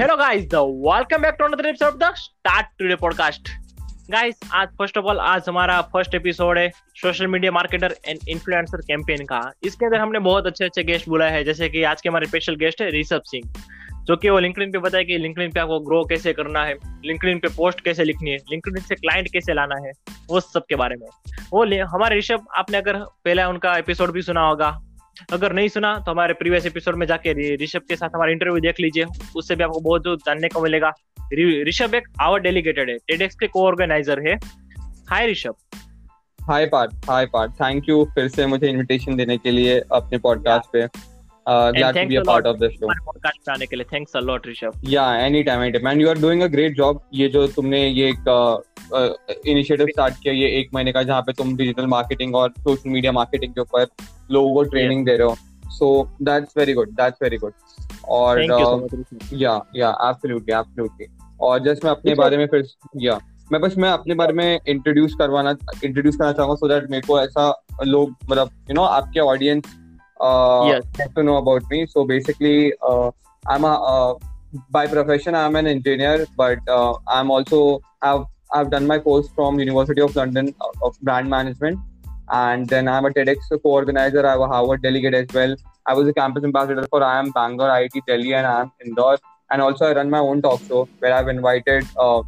Hello guys, the welcome back to another episode of the Start Today podcast. Guys आज first of all आज हमारा first episode है social media marketer and influencer campaign का। इसके अंदर हमने बहुत अच्छे अच्छे गेस्ट बुलाए हैं जैसे कि आज के हमारे स्पेशल गेस्ट है ऋषभ सिंह जो कि वो लिंक्डइन पे बताया कि लिंक्डइन पे आपको ग्रो कैसे करना है लिंक्डइन पे पोस्ट कैसे लिखनी है लिंक्डइन से क्लाइंट कैसे लाना है वो सब के बारे में। वो हमारे ऋषभ आपने अगर पहले उनका एपिसोड भी सुना होगा अगर नहीं सुना तो हमारे प्रीवियस एपिसोड में जाके ऋषभ के साथ हमारा इंटरव्यू देख लीजिए। उससे भी आपको बहुत जानने को मिलेगा। ऋषभ एक आवर डेलीगेटेड है। टेडेक्स के को ऑर्गेनाइजर है। Hi Rishabh hi Parth hi Parth thank you फिर से मुझे इनविटेशन देने के लिए अपने पॉडकास्ट पे। Glad to be a a part of this show. podcast पे आने के लिए. Thanks a lot Rishabh yeah anytime anytime. And you are doing a great job. ये जो तुमने ये एक इनिशिएटिव स्टार्ट किया ये एक महीने का जहाँ पे तुम डिजिटल मार्केटिंग और सोशल मीडिया मार्केटिंग के ऊपर लोगों को ट्रेनिंग दे रहे हो. So that's very good that's very good और या या एब्सोल्युटली एब्सोल्युटली और जस्ट मैं अपने बारे में फिर या मैं बस मैं अपने बारे में इंट्रोड्यूस करवाना इंट्रोड्यूस करना चाहूँगा सो दैट मेरे को ऐसा लोग मतलब यू नो आपके audience Uh, yes. to know about me. So basically, uh, I'm a uh, by profession I'm an engineer, but I'm also have I've done my course from University of London of brand management, and then I'm a TEDx co-organizer. I'm a Harvard delegate as well. I was a campus ambassador for IIM Bangalore, IIT Delhi, and IIM Indore. And also, I run my own talk show where I've invited uh,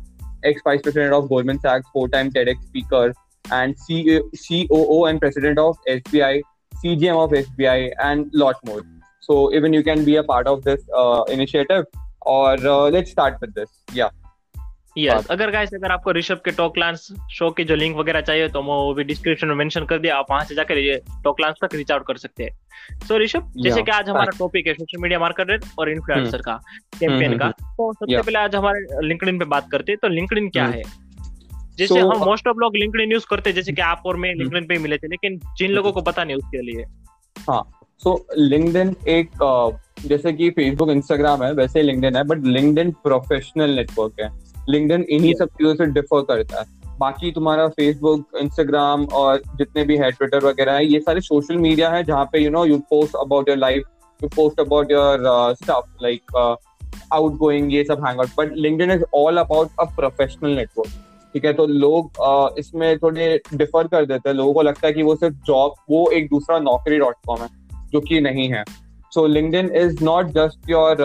ex vice president of Goldman Sachs, four-time TEDx speaker, and CEO, COO and president of SBI, CGM of SBI, and lot more. So even you can be a part of this uh, initiative. Or uh, let's start with this. Yeah. Yes अगर guys अगर आपको ऋषभ के talk lance show की जो link वगैरह चाहिए तो मैं वो भी डिस्क्रिप्शन में मेंशन कर दिया। आप वहाँ से जाकर ये टॉक लांस तक रीच आउट कर सकते हैं। सो ऋषभ जैसे कि आज हमारा टॉपिक है सोशल मीडिया मार्केटर और इन्फ्लुएंसर का कैंपेन का। तो सबसे पहले आज हमारे लिंक्डइन पे बात करते हैं। तो लिंक्डइन क्या है? जैसे हम मोस्ट ऑफ़ लोग लिंक्डइन यूज़ करते हैं जैसे कि आप और मैं लिंक्डइन पे मिले थे लेकिन जिन लोगों को पता नहीं उसके लिए। हाँ सो लिंक्डइन एक जैसे कि फेसबुक इंस्टाग्राम है वैसे लिंक्डइन है बट लिंक्डइन प्रोफेशनल नेटवर्क है। लिंक्डइन इन्हीं सब चीज़ों से डिफर करता है। बाकी तुम्हारा फेसबुक इंस्टाग्राम और जितने भी है ट्विटर वगैरह है ये सारे सोशल मीडिया है जहाँ पे you know you post about your life you post about your stuff like out going ये सब hang out but LinkedIn is all about a professional network ठीक है? तो लोग इसमें थोड़े डिफर कर देते हैं। लोगों को लगता है कि वो सिर्फ़ जॉब वो एक दूसरा नौकरी डॉट कॉम है, जो कि नहीं है। So LinkedIn is not just your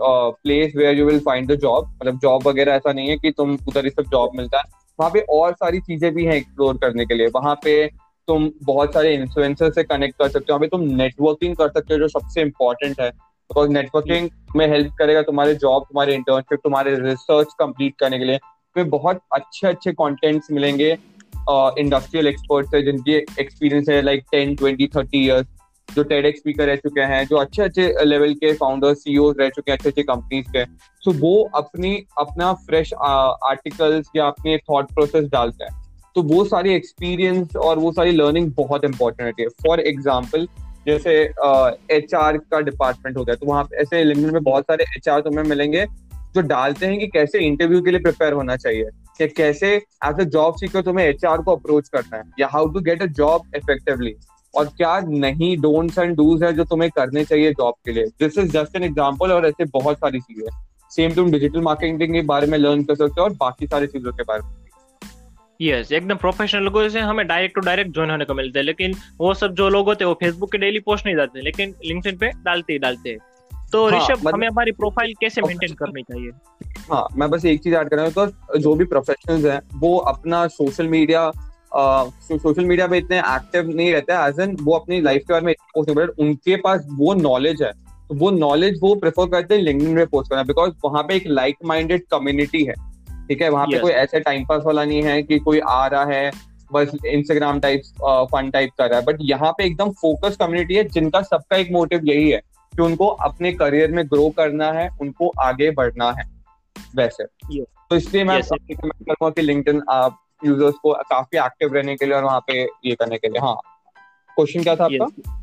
place where you will find the job मतलब जॉब वगैरह ऐसा नहीं है कि तुम उधर ही सब जॉब मिलता है। वहाँ पे और सारी चीज़ें भी हैं एक्सप्लोर करने के लिए। वहाँ पे तुम बहुत सारे इन्फ्लुएंसर से कनेक्ट कर सकते हो। वहाँ पे तुम नेटवर्किंग कर सकते हो, जो सबसे इंपॉर्टेंट है। बिकॉज़ नेटवर्किंग में हेल्प करेगा तुम्हारे जॉब तुम्हारे इंटर्नशिप तुम्हारे रिसर्च कंप्लीट करने के लिए। तुम्हें बहुत अच्छे अच्छे कॉन्टेंट्स मिलेंगे इंडस्ट्रियल uh, एक्सपर्ट से जिनकी एक्सपीरियंस है like ten twenty thirty years जो टेड स्पीकर रह चुके हैं जो अच्छे अच्छे लेवल के फाउंडर सीईओ रह चुके हैं अच्छे अच्छे कंपनीज़ के। सो वो अपनी अपना फ्रेश आर्टिकल्स या अपने थॉट प्रोसेस डालते हैं। तो वो सारी एक्सपीरियंस और वो सारी लर्निंग बहुत इंपॉर्टेंट है। फॉर एग्ज़ाम्पल जैसे एच आर का डिपार्टमेंट हो गया तो वहाँ ऐसे लिंक्डइन में बहुत सारे एच आर तुम्हें मिलेंगे जो डालते हैं कि कैसे इंटरव्यू के लिए प्रिपेयर होना चाहिए कि कैसे एज अ जॉब सीकर तुम्हें एच आर को अप्रोच करना है या how to get a job effectively और क्या नहीं डोंट्स एंड डूज है जो तुम्हें करने चाहिए जॉब के लिए। This is just an example और ऐसे बहुत सारी चीज़ें सेम तुम डिजिटल मार्केटिंग के बारे में लर्न कर सकते हो और बाकी सारी चीज़ों के बारे में। यस yes, एकदम प्रोफेशनल लोगों से हमें डायरेक्ट टू डायरेक्ट ज्वाइन होने को मिलते हैं लेकिन वो सब जो लोग होते हैं वो फेसबुक के डेली पोस्ट नहीं डालते लेकिन लिंक्डइन पे डालते ही डालते हैं। तो हाँ, ऋषभ मतलब, हमें हमारी प्रोफ़ाइल कैसे मेंटेन करनी चाहिए? हाँ मैं बस एक चीज़ ऐड कर रहा हूँ तो जो भी प्रोफेशनल्स हैं वो अपना सोशल मीडिया सोशल मीडिया पे इतने एक्टिव नहीं रहते एज एन वो अपनी लाइफ के बारे में पोस्ट नहीं करते उनके पास वो नॉलेज है। तो वो नॉलेज वो प्रेफर करते हैं लिंक्डइन में पोस्ट करना बिकॉज़ वहाँ पे एक लाइक माइंडेड कम्युनिटी है ठीक है? वहाँ पे कोई ऐसे टाइम पास वाला नहीं है कि कोई आ रहा है बस इंस्टाग्राम टाइप फन टाइप कर रहा है बट यहाँ पे एकदम फोकस कम्युनिटी है जिनका सबका एक मोटिव यही है। कि उनको अपने करियर में ग्रो करना है उनको आगे बढ़ना है वैसे। Yes. तो इसलिए मैं yes. करूँगा कि लिंक्डइन आप यूज़र्स को काफ़ी एक्टिव रहने के लिए और वहाँ पे ये करने के लिए। हाँ। क्वेश्चन क्या था आपका?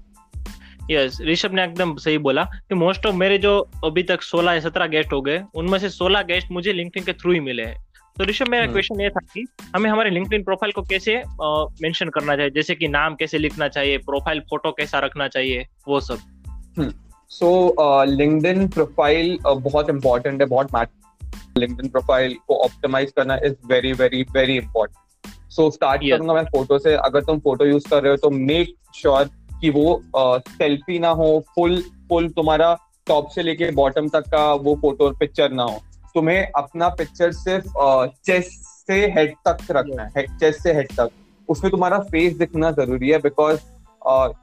यस ऋषभ ने एकदम सही बोला कि मोस्ट ऑफ़ मेरे जो अभी तक 16 या 17 गेस्ट हो गए उनमें से 16 गेस्ट मुझे लिंक्डइन के थ्रू ही मिले हैं। तो ऋषभ मेरा क्वेश्चन हम्म। ये था कि हमें हमारे लिंक्डइन प्रोफ़ाइल को कैसे मेंशन करना चाहिए? जैसे कि नाम कैसे लिखना चाहिए? प्रोफ़ाइल फ़ोटो कैसा रखना चाहिए? वो सब। सो लिंक्डइन प्रोफ़ाइल बहुत इंपॉर्टेंट है बहुत मैटर लिंक्डइन प्रोफ़ाइल को ऑप्टिमाइज करना is very very very important so start करूँगा मैं फ़ोटो से। अगर तुम फ़ोटो यूज़ कर रहे हो तो मेक श्योर sure कि वो सेल्फी uh, ना हो फुल फुल तुम्हारा टॉप से लेके बॉटम तक का वो फ़ोटो पिक्चर ना हो। तुम्हें अपना पिक्चर सिर्फ़ चेस्ट uh, से हेड तक रखना है। चेस्ट से हेड तक। उसमें तुम्हारा फेस दिखना ज़रूरी है because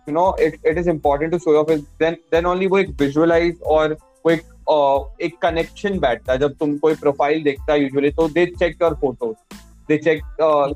you know it it is important to show then then only वो एक विजुअलाइज और वो एक uh, एक कनेक्शन बैठता है। जब तुम कोई प्रोफ़ाइल देखता है यूजुअली तो they check your photo they check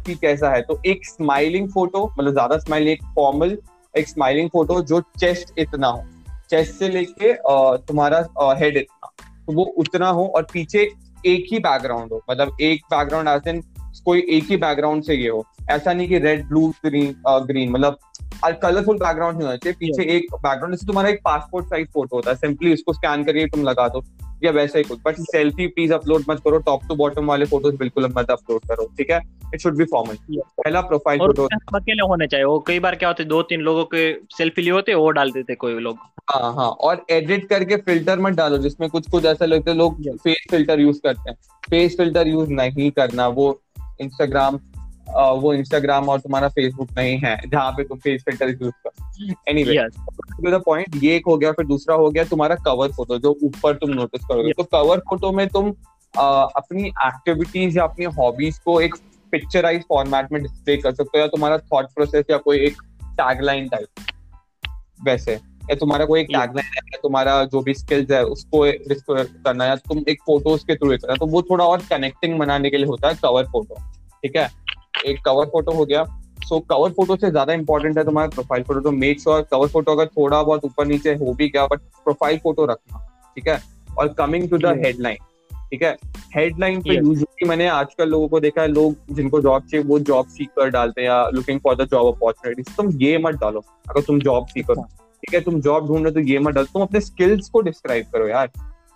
कि कैसा है। तो एक स्माइलिंग फ़ोटो मतलब ज़्यादा स्माइल एक फॉर्मल एक स्माइलिंग फ़ोटो जो चेस्ट इतना हो। चेस्ट से लेके uh, तुम्हारा हेड uh, इतना। तो वो उतना हो और पीछे एक ही बैकग्राउंड हो। मतलब एक बैकग्राउंड एज कोई एक ही बैकग्राउंड से ये हो। ऐसा नहीं कि रेड ब्लू ग्रीन ग्रीन मतलब कलरफुल बैकग्राउंड नहीं होना चाहिए। पीछे yeah. एक बैकग्राउंड जैसे तुम्हारा एक पासपोर्ट साइज़ फ़ोटो होता है सिंपली उसको स्कैन करके तुम लगा दो। या वैसे ही कुछ। बट सेल्फी प्लीज़ अपलोड मत करो। टॉप टू बॉटम वाले फ़ोटोज़ बिल्कुल मत अपलोड करो ठीक है? इट शुड बी फॉर्मल पहला प्रोफ़ाइल फ़ोटो अकेले होने चाहिए? वो कई बार क्या होते दो तीन लोगों के सेल्फी लिए होते वो डाल देते कोई लोग। हाँ हाँ और एडिट करके फ़िल्टर मत डालो जिसमें कुछ कुछ ऐसा लगता है लोग फेस फ़िल्टर यूज़ करते हैं। फेस फ़िल्टर यूज़ नहीं करना वो इंस्टाग्राम वो इंस्टाग्राम और तुम्हारा फेसबुक नहीं है जहाँ पे तुम फेस फ़िल्टर यूज़ कर एनी वे पॉइंट ये एक हो गया फिर दूसरा हो गया तुम्हारा कवर फ़ोटो जो ऊपर तुम नोटिस करोगे। तो कवर फ़ोटो में तुम अपनी एक्टिविटीज़ या अपनी हॉबीज को एक पिक्चराइज फॉर्मेट में डिस्प्ले कर सकते हो या तुम्हारा थॉट प्रोसेस या कोई एक टैगलाइन टाइप वैसे या तुम्हारा कोई एक टैगलाइन है तुम्हारा जो भी स्किल्स है उसको करना या तुम एक फ़ोटोज़ के थ्रू करना तो वो थोड़ा और कनेक्टिंग बनाने के लिए होता है कवर फ़ोटो ठीक है? एक कवर फ़ोटो हो गया। सो कवर फ़ोटो से ज़्यादा इंपॉर्टेंट है तुम्हारा प्रोफ़ाइल फ़ोटो तो मेक श्योर कवर फ़ोटो अगर थोड़ा बहुत ऊपर नीचे हो भी गया बट प्रोफ़ाइल फ़ोटो रखना ठीक है? और कमिंग टू द हेडलाइन ठीक है? हेडलाइन पे यूजुअली मैंने आजकल लोगों को देखा है लोग जिनको जॉब चाहिए वो जॉब सीकर डालते हैं या looking for the job opportunities तुम ये मत डालो अगर तुम जॉब सीकर ठीक है? तुम जॉब ढूंढ रहे हो तो ये मत डालो। तुम अपने स्किल्स को डिस्क्राइब करो यार।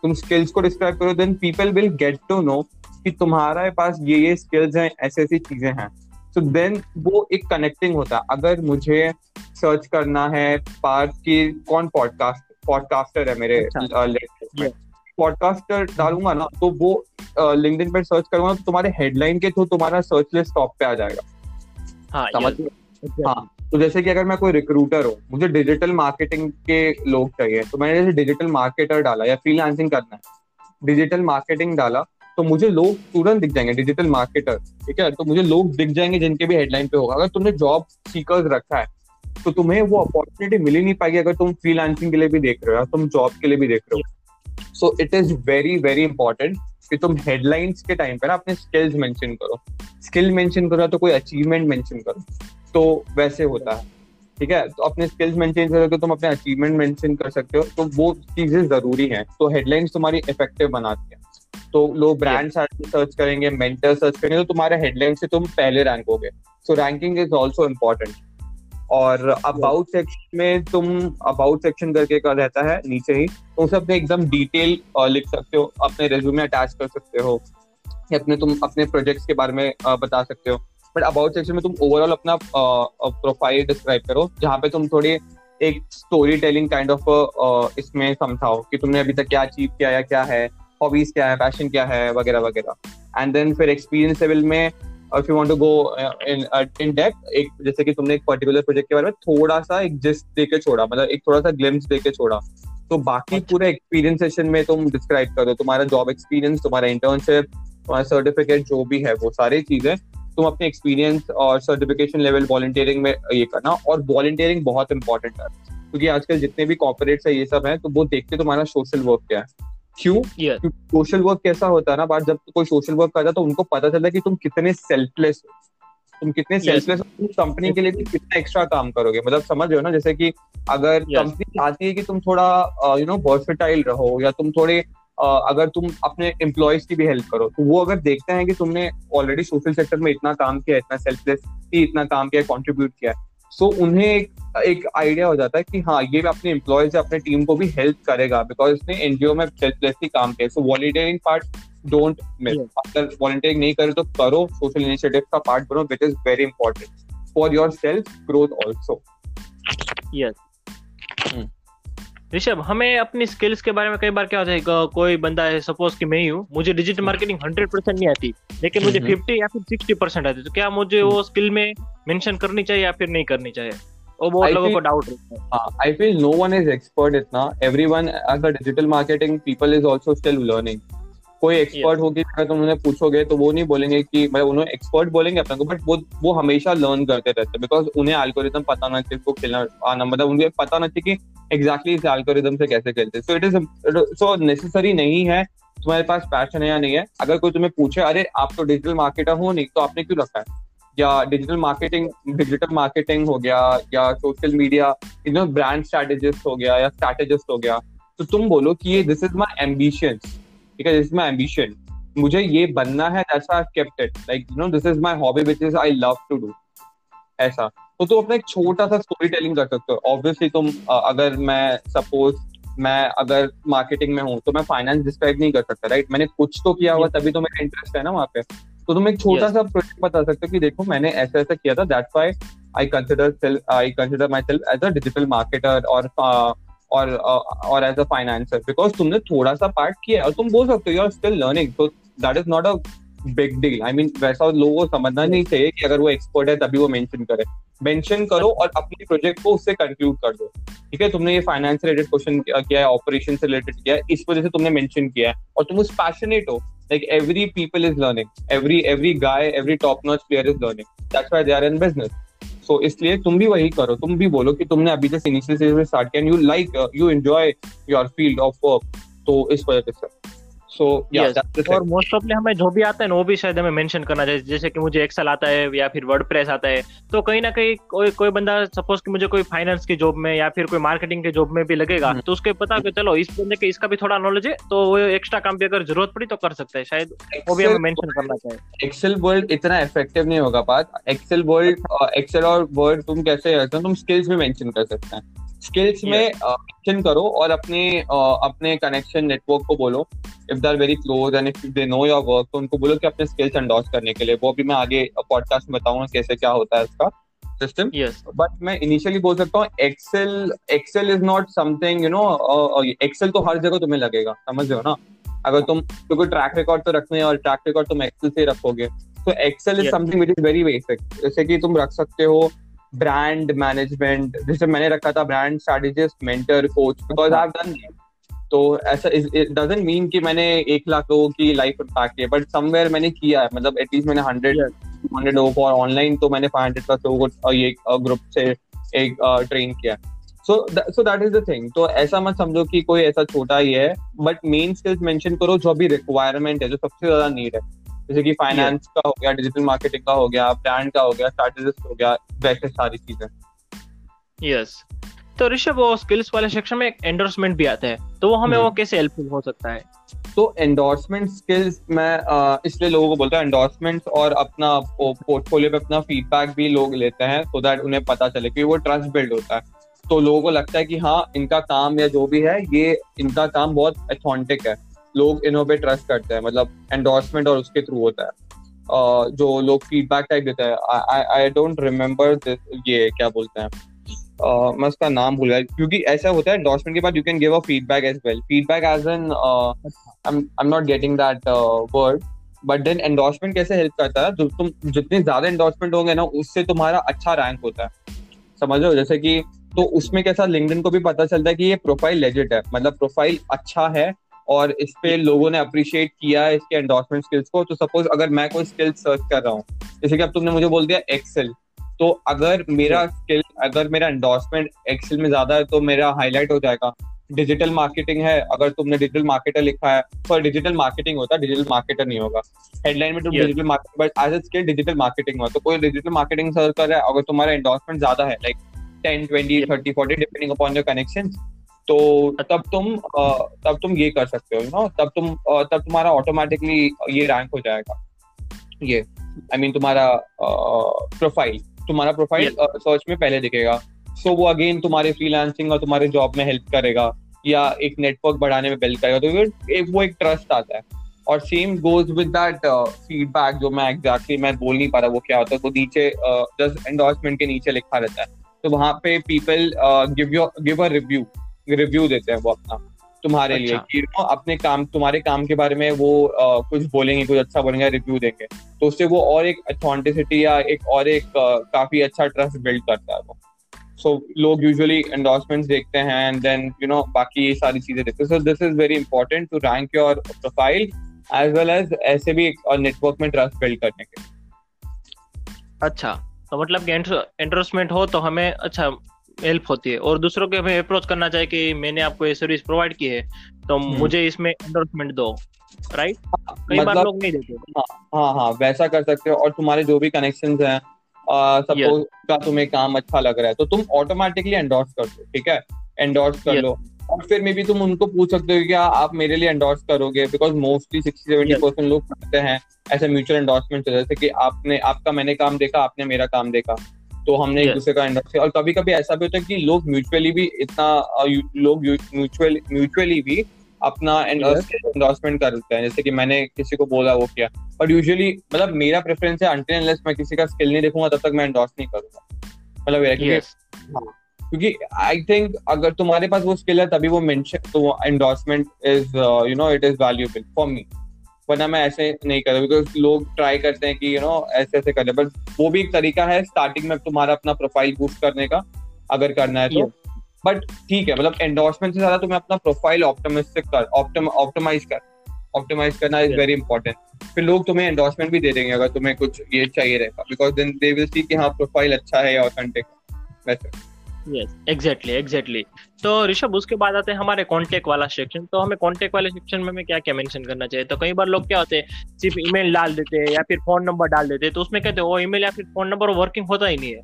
तुम स्किल्स को डिस्क्राइब करो then people will get to know कि तुम्हारे पास ये ये स्किल्स हैं ऐसी ऐसी चीज़ें हैं। सो so देन वो एक कनेक्टिंग होता। है अगर मुझे सर्च करना है पार्ट की कौन पॉडकास्ट पॉडकास्टर है मेरे पॉडकास्टर अच्छा। डालूँगा ना तो वो लिंक्डइन पर सर्च करूँगा तो तुम्हारे हेडलाइन के थ्रू तुम्हारा सर्च लिस्ट टॉप पे आ जाएगा। हाँ, समझ हाँ तो जैसे कि अगर मैं कोई रिक्रूटर हूँ मुझे डिजिटल मार्केटिंग के लोग चाहिए तो मैंने जैसे डिजिटल मार्केटर डाला या फ्रीलांसिंग करना है डिजिटल मार्केटिंग डाला तो मुझे लोग तुरंत दिख जाएँगे डिजिटल मार्केटर ठीक है? तो मुझे लोग दिख जाएँगे जिनके भी हेडलाइन पे होगा। अगर तुमने जॉब सीकर्स रखा है तो तुम्हें वो अपॉर्चुनिटी मिल ही नहीं पाएगी अगर तुम फ्रीलांसिंग के लिए भी देख रहे हो तुम जॉब के लिए भी देख रहे हो। So it is very very important कि तुम हेडलाइंस के टाइम पे ना अपने स्किल्स मेंशन करो। स्किल मेंशन करो तो कोई अचीवमेंट मेंशन करो तो वैसे होता है, ठीक है? तो अपने स्किल्स मेंशन करोगे तुम अपने अचीवमेंट मेंशन कर सकते हो तो वो चीज़ें ज़रूरी हैं। तो हेडलाइंस तुम्हारी इफ़ेक्टिव बनाती है। तो लोग ब्रांड सर्च करेंगे मेंटर सर्च करेंगे तो तुम्हारे हेडलाइन से तुम पहले रैंक हो गए so ranking is also important और अबाउट सेक्शन में तुम अबाउट सेक्शन करके का रहता है नीचे ही तो उसे अपने एकदम डिटेल लिख सकते हो अपने रेज्यूमे अटैच कर सकते हो या अपने तुम अपने प्रोजेक्ट्स के बारे में बता सकते हो। बट अबाउट सेक्शन में तुम ओवरऑल अपना प्रोफ़ाइल डिस्क्राइब करो जहाँ पे तुम थोड़ी एक स्टोरी टेलिंग काइंड ऑफ़ इसमें समझाओ कि तुमने अभी तक क्या अचीव किया या क्या है। हॉबीज क्या है पैशन क्या है वगैरह वगैरह. एंड देन फिर एक्सपीरियंस लेवल में if you want to go in in depth एक जैसे कि तुमने एक पर्टिकुलर प्रोजेक्ट के बारे में थोड़ा सा एक जिस्ट देके छोड़ा मतलब एक थोड़ा सा ग्लिम्स देके छोड़ा. तो बाकी अच्छा। पूरे एक्सपीरियंस सेशन में तुम डिस्क्राइब करो तुम्हारा जॉब एक्सपीरियंस तुम्हारा इंटर्नशिप तुम्हारा सर्टिफिकेट जो भी है वो सारी चीज़ें तुम अपने एक्सपीरियंस और सर्टिफिकेशन लेवल वॉलंटियरिंग में ये करना. और वॉलंटियरिंग बहुत इंपॉर्टेंट है. क्योंकि आजकल जितने भी कॉर्पोरेट्स है ये सब है तो वो देखते तुम्हारा सोशल वर्क क्या है. क्यों? सोशल वर्क कैसा होता है ना बात जब कोई सोशल वर्क करता है तो उनको पता चलता है कि तुम कितने सेल्फलेस हो। तुम कितने सेल्फलेस हो तुम कंपनी के लिए भी कितना एक्स्ट्रा काम करोगे। मतलब समझ रहे हो ना जैसे कि अगर कंपनी चाहती है कि तुम थोड़ा यू नो वर्सिटाइल रहो या तुम थोड़े uh, अगर तुम अपने एम्प्लॉयज़ की भी हेल्प करो तो वो अगर देखते हैं कि तुमने ऑलरेडी सोशल सेक्टर में इतना काम किया इतना सेल्फलेस इतना काम किया कॉन्ट्रीब्यूट किया सो so, उन्हें एक एक आइडिया हो जाता है कि हाँ ये अपने एम्प्लॉयज़ अपने टीम को भी हेल्प करेगा बिकॉज़ इसने एनजीओ में सेल्फलेसली काम किया so volunteering part don't miss अगर वॉलेंटियरिंग नहीं करे तो करो सोशल इनिशिएटिव का पार्ट बनो which is very important for your self growth also yes Rishabh हमें अपनी स्किल्स के बारे में कई बार क्या होता है कोई बंदा है सपोज़ कि मैं ही हूँ मुझे डिजिटल मार्केटिंग हंड्रेड परसेंट नहीं आती लेकिन मुझे फिफ्टी हम्म। या फिर सिक्सटी परसेंट आती तो क्या मुझे वो स्किल में मेंशन करनी चाहिए या फिर नहीं करनी चाहिए? बहुत लोगों को डाउट रहता है। I feel no one is expert इतना everyone as a digital marketing people is also still learning कोई एक्सपर्ट होगी अगर तुम उन्हें पूछोगे तो वो नहीं बोलेंगे कि मतलब उन्हें एक्सपर्ट बोलेंगे अपने को बट वो वो हमेशा लर्न करते रहते हैं बिकॉज़ उन्हें एल्गोरिदम पता ना चाहिए खेलना आना मतलब उन्हें पता ना चाहिए कि एग्जैक्टली इस एल्गोरिदम से कैसे खेलते so it is so necessary नहीं है तुम्हारे पास पैशन है या नहीं है अगर कोई तुम्हें पूछे अरे आप तो डिजिटल मार्केटर हो नहीं तो आपने क्यों रखा है? या डिजिटल मार्केटिंग डिजिटल मार्केटिंग हो गया या social media you know brand strategist हो गया या स्ट्रेटेजिस्ट हो गया तो तुम बोलो कि ये this is my ambition this is my ambition मुझे ये बनना है that's I kept it like you know this is my hobby which is I love to do ऐसा। तो तुम अपना एक छोटा सा स्टोरी टेलिंग कर सकते हो। ऑब्वियसली तुम अगर मैं सपोज़ मैं अगर मार्केटिंग में हूँ तो मैं फाइनेंस डिस्क्राइब नहीं कर सकता राइट मैंने कुछ तो किया हुआ तभी तो मेरा इंटरेस्ट है ना वहाँ पे। तो तुम एक छोटा सा प्रोजेक्ट बता सकते हो कि देखो मैंने ऐसा ऐसा किया था that's why I consider I consider my self as a digital marketer और और और एज अ फाइनेंसर बिकॉज़ तुमने थोड़ा सा पार्ट किया है और तुम बोल सकते हो यू आर स्टिल लर्निंग तो that is not a big deal I mean वैसा लोगों को समझना नहीं चाहिए कि अगर वो एक्सपर्ट है तभी वो मेंशन करे। मेंशन करो और अपने प्रोजेक्ट को उससे कंक्लूड कर दो। ठीक है? तुमने ये फाइनेंस रिलेटेड क्वेश्चन किया है ऑपरेशन से रिलेटेड किया है इस वजह से तुमने मेंशन किया है और तुम उस पैशनेट हो। Like every people is learning every every guy every top notch player is learning that's why they are in business so इसलिए तुम भी वही करो, तुम भी बोलो कि तुमने अभी जैसे इनिशियल स्टार्ट किया you like you enjoy your field of work तो इस वजह से। सो yes. और मोस्ट ऑफली हमें जो भी आता है वो भी शायद हमें मेंशन करना चाहिए। जैसे कि मुझे एक्सेल आता है या फिर वर्ड प्रेस आता है तो कहीं ना कहीं कोई कोई बंदा सपोज़ कि मुझे कोई फाइनेंस की जॉब में या फिर कोई मार्केटिंग के जॉब में भी लगेगा hmm. तो उसके पता कि चलो इस बंदे के इसका भी थोड़ा नॉलेज है तो वो एक्स्ट्रा काम भी अगर ज़रूरत पड़ी तो कर सकते हैं। शायद वो भी हमें मेंशन करना चाहिए। एक्सेल वर्ड इतना इफ़ेक्टिव नहीं होगा बात। एक्सेल वर्ड एक्सेल और वर्ड तुम कैसे तुम स्किल्स में मेंशन कर सकते हैं। स्किल्स में मेंशन करो और अपने अपने कनेक्शन नेटवर्क को बोलो। If they are very close and if they know your work तो उनको बोलो कि अपने स्किल्स एंडोर्स करने के लिए। वो भी मैं आगे पॉडकास्ट में बताऊँगा कैसे क्या होता है इसका सिस्टम बट मैं इनिशियली बोल सकता हूँ Excel Excel is not something you know Excel तो हर जगह तुम्हें लगेगा समझ रहे हो ना? अगर तुम क्योंकि ट्रैक रिकॉर्ड तो रखना और ट्रैक रिकॉर्ड तुम एक्सेल से रखोगे। तो Excel is something which is very basic जैसे कि तुम रख सकते हो ब्रांड मैनेजमेंट जैसे मैंने रखा था brand strategist mentor coach because I have done तो ऐसा इट डजंट मीन कि मैंने एक लाख लोगों की लाइफ इम्पैक्ट किया बट समवेयर मैंने किया है। मतलब एटलीस्ट मैंने हंड्रेड हंड्रेड लोगों को और ऑनलाइन तो मैंने फाइव हंड्रेड प्लस लोगों को ये ग्रुप से एक ट्रेन किया। So so that is the thing तो ऐसा मत समझो कि कोई ऐसा छोटा ही है बट मेन स्किल्स मेंशन करो जो अभी रिक्वायरमेंट है जो सबसे ज़्यादा नीड है। जैसे कि फाइनेंस का हो गया डिजिटल मार्केटिंग का हो गया ब्रांड का हो गया स्ट्रेटेजिस्ट हो गया वैसे सारी चीज़ें। यस तो ऋषभ वो स्किल्स वाले सेक्शन में एक एंडोर्समेंट भी आता है तो वो हमें वो हम्म। कैसे हेल्पफुल हो सकता है? तो एंडोर्समेंट स्किल्स मैं इसलिए लोगों को बोलता हूँ एंडोर्समेंट और अपना पोर्टफोलियो पे अपना फीडबैक भी लोग लेते हैं सो दैट उन्हें पता चले कि वो ट्रस्ट बिल्ड होता है। तो लोगों को लगता है कि हाँ इनका काम या जो भी है ये इनका काम बहुत अथॉन्टिक है। लोग इन्हों पे ट्रस्ट करते हैं मतलब एंडोर्समेंट और उसके थ्रू होता है। जो लोग फीडबैक टाइप देते हैं आई डोंट रिमेम्बर ये क्या बोलते हैं? मैं उसका नाम भूल गया, क्योंकि ऐसा होता है एंडोर्समेंट के बाद you can give a feedback as well feedback as an I am not getting that word but then endorsement कैसे हेल्प करता है? तुम, जितने ज़्यादा एंडोर्समेंट होंगे ना, उससे तुम्हारा अच्छा रैंक होता है। समझ लो जैसे कि तो उसमें कैसा लिंक्डइन को भी पता चलता है कि ये प्रोफ़ाइल लेजिट है। मतलब प्रोफ़ाइल अच्छा है और इस पे लोगों ने अप्रिशिएट किया है इसके एंडोर्समेंट स्किल्स को। तो सपोज़ अगर मैं कोई स्किल सर्च कर रहा हूँ जैसे कि अब तुमने मुझे बोल दिया एक्सेल तो अगर मेरा स्किल अगर मेरा एंडोर्समेंट एक्सेल में ज़्यादा है तो मेरा हाईलाइट हो जाएगा। डिजिटल मार्केटिंग है अगर तुमने डिजिटल मार्केटर लिखा है तो डिजिटल मार्केटिंग होता है डिजिटल मार्केटर नहीं होगा। हेडलाइन में तुम digital market but as a skill digital marketing हो तो कोई डिजिटल मार्केटिंग सर्च कर रहा है अगर तुम्हारा एंडोर्समेंट ज़्यादा है like ten twenty thirty forty depending upon your connection तो तब तुम तब तुम ये कर सकते हो यू नो तब तुम तब तुम्हारा ऑटोमेटिकली ये रैंक हो जाएगा। ये आई I मीन mean, तुम्हारा प्रोफ़ाइल तुम्हारा प्रोफ़ाइल सर्च में पहले दिखेगा। सो so, वो अगेन तुम्हारे फ्रीलांसिंग और तुम्हारे जॉब में हेल्प करेगा या एक नेटवर्क बढ़ाने में बिल्ड करेगा। तो एक वो एक ट्रस्ट आता है। और same goes with that feedback जो मैं एग्जैक्टली मैं बोल नहीं पा रहा वो क्या होता है तो नीचे जस्ट एंडोर्समेंट के नीचे लिखा रहता है। तो वहाँ पे people give your give a review review देते हैं वो अपना तुम्हारे लिए अच्छा। कि you know, अपने काम तुम्हारे काम के बारे में वो uh, कुछ बोलेंगे कुछ अच्छा बोलेंगे रिव्यू देंगे। तो उससे वो और एक अथॉन्टिसिटी या एक और एक uh, काफ़ी अच्छा ट्रस्ट बिल्ड करता है वो। सो लोग यूजुअली एंडोर्समेंट्स देखते हैं एंड देन यू नो बाकी ये सारी चीज़ें देखते हैं। So this is very important to rank your profile as well as ऐसे भी नेटवर्क में ट्रस्ट बिल्ड करने के अच्छा तो मतलब कि एंडोर्समेंट हो तो हमें अच्छा हेल्प होती है। और दूसरों को हमें अप्रोच करना चाहिए कि मैंने आपको ये सर्विस प्रोवाइड की है तो हम्म। मुझे इसमें एंडोर्समेंट दो राइट कई बार मतलब लोग नहीं देते। हाँ हाँ हा, वैसा कर सकते हो। और तुम्हारे जो भी कनेक्शन हैं सपोज़ का तुम्हें काम अच्छा लग रहा है तो तुम ऑटोमेटिकली एंडोर्स कर दो ठीक है? एंडोर्स कर लो। और फिर मे बी तुम उनको पूछ सकते हो कि क्या आप मेरे लिए एंडोर्स करोगे? Because mostly sixty seventy. Percent लोग करते हैं ऐसे म्यूचुअल एंडोर्समेंट जैसे कि आपने आपका मैंने काम देखा आपने मेरा काम देखा। तो हमने एक दूसरे का एंडोर्स किया और कभी कभी ऐसा भी होता है कि लोग म्यूचुअली भी इतना लोग म्यूचुअल म्यूचुअली भी अपना एंडोर्समेंट करते हैं। जैसे कि मैंने किसी को बोला वो किया। बट यूजुअली मतलब मेरा प्रेफरेंस है अनटिल अनलेस मैं किसी का स्किल नहीं देखूँगा तब तक मैं एंडोर्स नहीं करूँगा। मतलब क्योंकि आई थिंक अगर तुम्हारे पास वो स्किल है तभी वो मेंशन तो endorsement is you know it is valuable for me वरना मैं ऐसे नहीं करता बिकॉज़ लोग ट्राई करते हैं कि यू नो ऐसे ऐसे करें बट वो भी एक तरीका है स्टार्टिंग में तुम्हारा अपना प्रोफ़ाइल बूस्ट करने का अगर करना है तो। बट ठीक है मतलब एंडोर्समेंट से ज़्यादा तुम्हें अपना प्रोफ़ाइल ऑप्टिमिस्टिक कर ऑप्टिमाइज कर। ऑप्टिमाइज करना इज़ वेरी इंपॉर्टेंट फिर लोग तुम्हें एंडोर्समेंट भी दे देंगे अगर तुम्हें कुछ ये चाहिए रहेगा। Because then they will see कि हाँ प्रोफ़ाइल अच्छा है या ऑथेंटिक वैसे। यस एग्जैक्टली एग्जैक्टली तो ऋषभ उसके बाद आते हैं हमारे कॉन्टेक्ट वाला सेक्शन तो हमें कॉन्टेक्ट वाले सेक्शन में हमें क्या क्या मेंशन करना चाहिए? तो कई बार लोग क्या होते हैं सिर्फ़ ईमेल डाल देते हैं या फिर फ़ोन नंबर डाल देते हैं तो उसमें कहते हैं वो ईमेल या फिर फ़ोन नंबर वर्किंग होता ही नहीं है।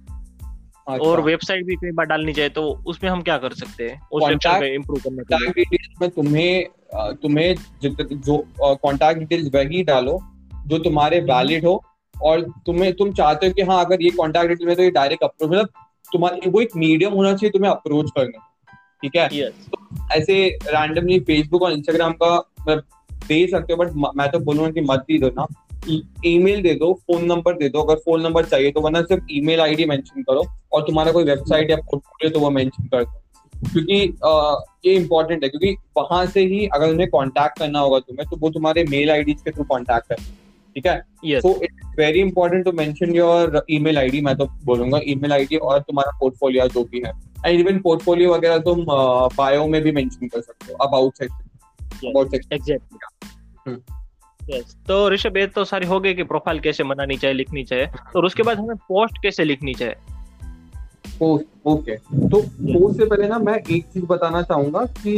अच्छा। और वेबसाइट भी कई बार डालनी चाहिए तो उसमें हम क्या कर सकते हैं? उस सेक्शन को इम्प्रूव करने के लिए में तुम्हें तुम्हें जो कॉन्टैक्ट डिटेल्स वही डालो जो तुम्हारे वैलिड हो और तुम्हें तुम चाहते हो कि हाँ अगर ये कॉन्टैक्ट डिटेल में तो ये डायरेक्ट अप्रोच मतलब तुम्हारे वो एक मीडियम होना चाहिए तुम्हें अप्रोच करने ठीक है? यस ऐसे रैंडमली फेसबुक और इंस्टाग्राम का दे सकते हो बट मैं तो बोलूँगा कि मत ही दो ना। ईमेल दे दो फ़ोन नंबर दे दो अगर फ़ोन नंबर चाहिए तो वरना सिर्फ़ ईमेल आईडी मेंशन करो और तुम्हारा कोई वेबसाइट या पोर्टफोलियो तो वो मेंशन कर दो। क्योंकि अ, ये इंपॉर्टेंट है क्योंकि वहाँ से ही अगर उन्हें कांटेक्ट करना होगा तुम्हें तो वो तुम्हारे मेल आईडी के थ्रू कांटेक्ट है। ठीक है? So it's very important to mention your email ID मैं तो बोलूँगा ईमेल आईडी और तुम्हारा पोर्टफोलियो जो भी है। एंड इवन पोर्टफोलियो वगैरह तुम बायो में भी मेंशन कर सकते हो about section about section exactly. Yes तो ऋषभ ये तो सारी हो गई कि प्रोफ़ाइल कैसे बनानी चाहिए लिखनी चाहिए और उसके बाद हमें पोस्ट कैसे लिखनी चाहिए? पोस्ट ओके तो पोस्ट से पहले ना मैं एक चीज़ बताना चाहूँगा कि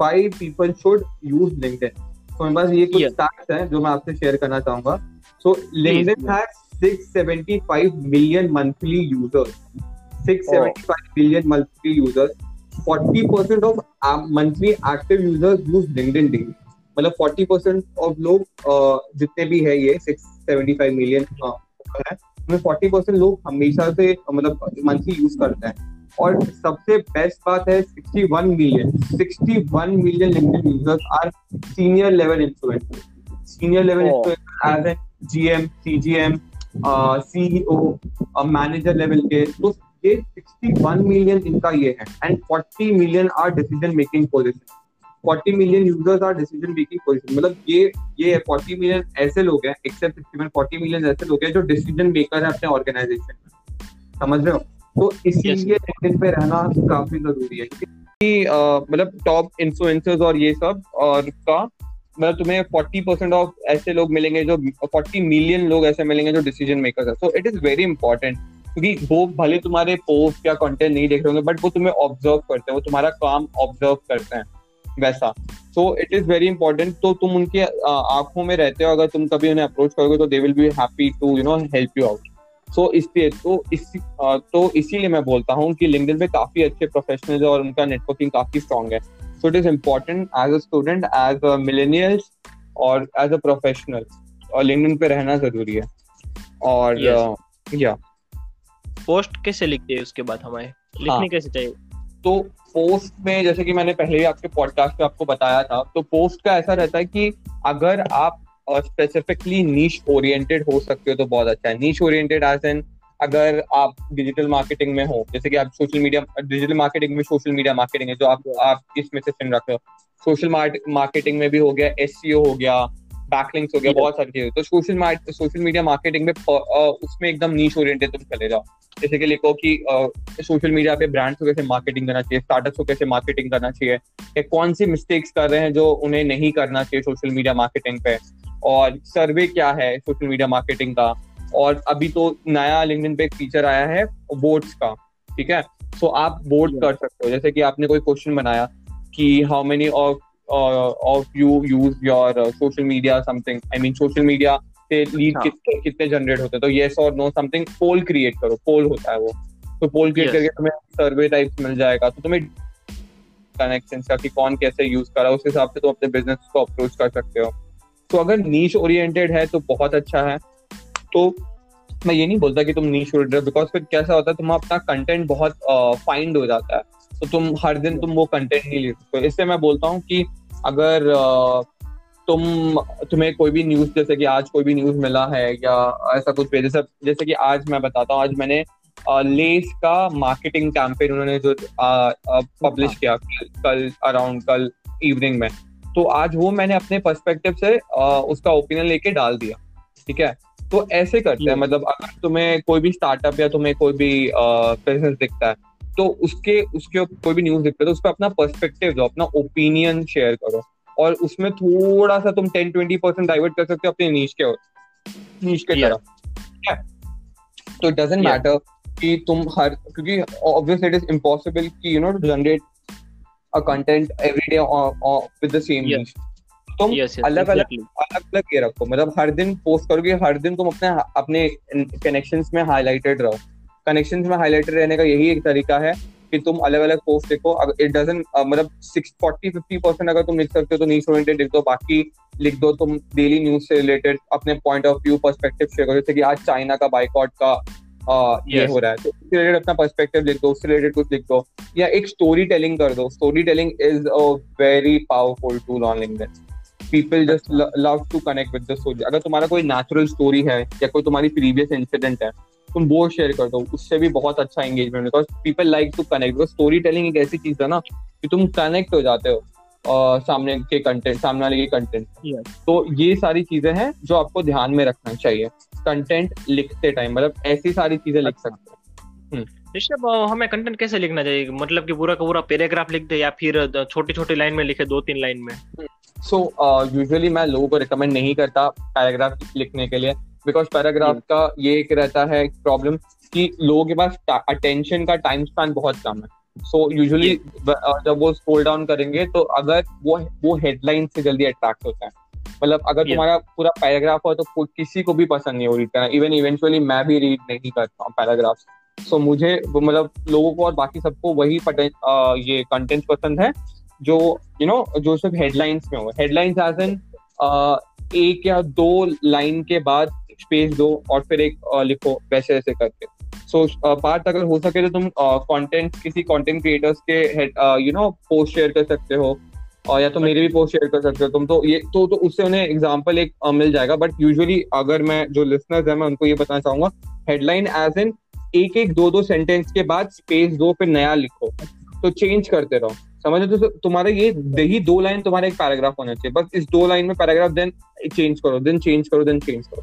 why people should use LinkedIn तो मेरे पास ये कुछ. स्टैट्स हैं जो मैं आपसे शेयर करना चाहूँगा। So LinkedIn has 675 million monthly users 675 million monthly users 40% of monthly active users use LinkedIn daily मतलब 40% ऑफ़ लोग जितने भी है ये 675 मिलियन है उसमें 40% लोग हमेशा से मतलब मंथली यूज़ करते हैं। और सबसे बेस्ट बात है 61 million 61 million LinkedIn users are senior level influencer senior level Oh. Influencer as an GM CGM CEO manager level के तो ये 61 मिलियन इनका ये है. And 40 million are decision making position 40 million users are decision making position मतलब ये ये 40 million ऐसे लोग हैं एक्सेप्ट 61 40 मिलियन ऐसे लोग हैं जो डिसीज़न मेकर है अपने ऑर्गेनाइजेशन में. समझ रहे हो? तो इसीलिए लिंक्डइन पे रहना काफ़ी ज़रूरी है मतलब टॉप इन्फ्लुएंसर्स और ये सब और का मतलब तुम्हें 40 परसेंट ऑफ़ ऐसे लोग मिलेंगे जो 40 मिलियन लोग ऐसे मिलेंगे जो डिसीज़न मेकर है। So it is very important क्योंकि वो भले तुम्हारे पोस्ट या कंटेंट नहीं देख रहे होंगे बट वो तुम्हें ऑब्ज़र्व करते हैं। वो तुम्हारा काम ऑब्ज़र्व करते हैं वैसा। So it is very important तो तुम उनके आँखों में रहते हो अगर तुम कभी उन्हें अप्रोच करोगे तो they will be happy to you know help you out so इसलिए तो इसी तो इसीलिए मैं बोलता हूँ कि लिंक्डइन पे काफ़ी अच्छे प्रोफेशनल्स और उनका नेटवर्किंग काफ़ी स्ट्रांग है। So it is important as a student as a millennials और एज अ प्रोफेशनल और लिंक्डइन पे रहना ज़रूरी है। और. या पोस्ट कैसे लिखते हैं उसके बाद हमारे? लिखनी हाँ। कैसे चाहिए? तो पोस्ट में जैसे कि मैंने पहले भी आपके पॉडकास्ट पे आपको बताया था तो पोस्ट का ऐसा रहता है कि अगर आप स्पेसिफिकली नीच ओरिएंटेड हो सकते हो तो बहुत अच्छा है। नीच ओरिएंटेड एज एन अगर आप डिजिटल मार्केटिंग में हो जैसे कि आप सोशल मीडिया डिजिटल मार्केटिंग में सोशल मीडिया मार्केटिंग है जो आप आप इसमें से सुन रखे हो। सोशल मार्केटिंग में भी हो गया एस हो गया बैकलिंक्स हो गया बहुत सारी चीज़ें। तो सोशल सोशल मीडिया मार्केटिंग में उसमें एकदम नीच ओरिएंटेड तुम चले जाओ। जैसे कि लिखो कि सोशल मीडिया पे ब्रांड्स को कैसे मार्केटिंग करना चाहिए स्टार्टअप्स को कैसे मार्केटिंग करना चाहिए या कौन सी मिस्टेक्स कर रहे हैं जो उन्हें नहीं करना चाहिए सोशल मीडिया मार्केटिंग पे। और सर्वे क्या है सोशल मीडिया मार्केटिंग का? और अभी तो नया लिंक्डइन पे एक फीचर आया है वोट्स का ठीक है? सो आप बोर्ड कर सकते हो जैसे कि आपने कोई क्वेश्चन बनाया कि how many of of you use your social media something I mean social media से लीड हाँ. कितने कितने जनरेट होते हैं? तो येस और नो समथिंग पोल क्रिएट करो पोल होता है वो। तो पोल क्रिएट करके तुम्हें सर्वे टाइप मिल जाएगा। तो तुम्हें कनेक्शन का कि कौन कैसे यूज़ करा उस हिसाब से तुम अपने बिज़नेस को अप्रोच कर सकते हो। तो अगर नीच ओरिएंटेड है तो बहुत अच्छा है। तो मैं ये नहीं बोलता कि तुम नीच ओरिएंटेड बिकॉज़ फिर कैसा होता है तुम अपना कंटेंट बहुत फाइंड हो जाता है। तो तुम हर दिन तुम वो कंटेंट नहीं ले सकते इससे मैं बोलता हूँ कि अगर तुम, तुम्हें कोई भी न्यूज़ जैसे कि आज कोई भी न्यूज़ मिला है, या ऐसा कुछ भी, जैसे जैसे कि आज मैं बताता हूँ, आज मैंने लेस का मार्केटिंग कैंपेन उन्होंने जो पब्लिश। किया कल अराउंड कल इवनिंग में। तो आज वो मैंने अपने पर्सपेक्टिव से आ, उसका ओपिनियन लेके डाल दिया ठीक है? तो ऐसे करते हैं मतलब अगर तुम्हें कोई भी स्टार्टअप या तुम्हें कोई भी बिज़नेस दिखता है तो उसके उसके कोई भी न्यूज़ दिखता है तो उस पर अपना पर्सपेक्टिव दो अपना ओपिनियन शेयर करो। और उसमें थोड़ा सा तुम टेन ट्वेंटी परसेंट डाइवर्ट कर सकते हो अपने नीच के नीच के तरफ़ तो इट डजेंट मैटर कि तुम हर क्योंकि ऑब्वियस इट इज़ इम्पॉसिबल कि you know to generate a content every day with the same niche तुम अलग अलग अलग अलग ये रखो। मतलब हर दिन पोस्ट करोगे हर दिन तुम अपने अपने कनेक्शंस में हाईलाइटेड रहो। कनेक्शंस में हाईलाइटेड रहने का यही एक तरीका है कि तुम अलग अलग पोस्ट लिखो इट डजन मतलब सिक्स फोर्टी फिफ्टी परसेंट अगर तुम लिख सकते हो तो न्यूज़ ओरिएंटेड लिख दो। बाकी लिख दो तुम डेली न्यूज़ से रिलेटेड अपने point of view perspective share करो। जैसे कि आज चाइना का बाइकआउट का आ, ये yes. हो रहा है। तो उससे रिलेटेड अपना पर्सपेक्टिव लिख दो उससे रिलेटेड कुछ लिख दो। या एक स्टोरी टेलिंग कर दो। Story telling is a very powerful tool on LinkedIn people just love to connect with the story अगर तुम्हारा कोई नेचुरल स्टोरी है या कोई तुम्हारी प्रीवियस इंसिडेंट है तुम वो शेयर कर दो। उससे भी बहुत अच्छा engagement because people like to connect because story telling एक ऐसी चीज़ है ना कि तुम कनेक्ट हो जाते हो। सामने के कंटेंट सामने वाले के कंटेंट yes. तो ये सारी चीज़ें हैं जो आपको ध्यान में रखना चाहिए। कंटेंट लिखते टाइम मतलब ऐसी सारी चीज़ें लिख सकते हैं। ऋषभ हमें कंटेंट कैसे लिखना चाहिए? मतलब कि पूरा का पूरा पैराग्राफ लिख दे या फिर छोटी छोटी लाइन में लिखे दो तीन लाइन में? सो so, यूजुअली uh, मैं लोगों को रिकमेंड नहीं करता पैराग्राफ लिखने के लिए बिकॉज़ पैराग्राफ का ये एक रहता है प्रॉब्लम कि लोगों के पास अटेंशन का टाइम स्पैन बहुत कम है। सो so, यूजुअली जब वो स्क्रोल डाउन करेंगे तो अगर वो वो हेडलाइन से जल्दी अट्रैक्ट होता है। मतलब अगर yeah. तुम्हारा पूरा पैराग्राफ हो तो किसी को भी पसंद नहीं हो रीड करना। इवन इवेंचुअली मैं भी रीड नहीं करता हूँ पैराग्राफ सो so, मुझे मतलब लोगों को और बाकी सबको वही आ, ये कंटेंट पसंद है जो यू you नो know, जो सिर्फ़ हेडलाइंस में हो। हेडलाइंस एज एन एक या दो लाइन के बाद स्पेस दो और फिर एक लिखो वैसे ऐसे करके। सो पार्ट अगर हो सके तो तुम कंटेंट किसी कंटेंट क्रिएटर्स के यू नो पोस्ट शेयर कर सकते हो, और या तो मेरे भी पोस्ट शेयर कर सकते हो तुम। तो ये तो तो उससे उन्हें एग्जांपल एक मिल जाएगा। बट यूजुअली अगर मैं, जो लिसनर्स है, मैं उनको ये बताना चाहूँगा हेडलाइन एज इन एक एक दो दो सेंटेंस के बाद स्पेस दो, फिर नया लिखो। तो चेंज करते रहो। समझ तो तुम्हारा ये ही दो लाइन तुम्हारा एक पैराग्राफ होना चाहिए। बस इस दो लाइन में पैराग्राफ देन चेंज करो देन चेंज करो देन चेंज करो।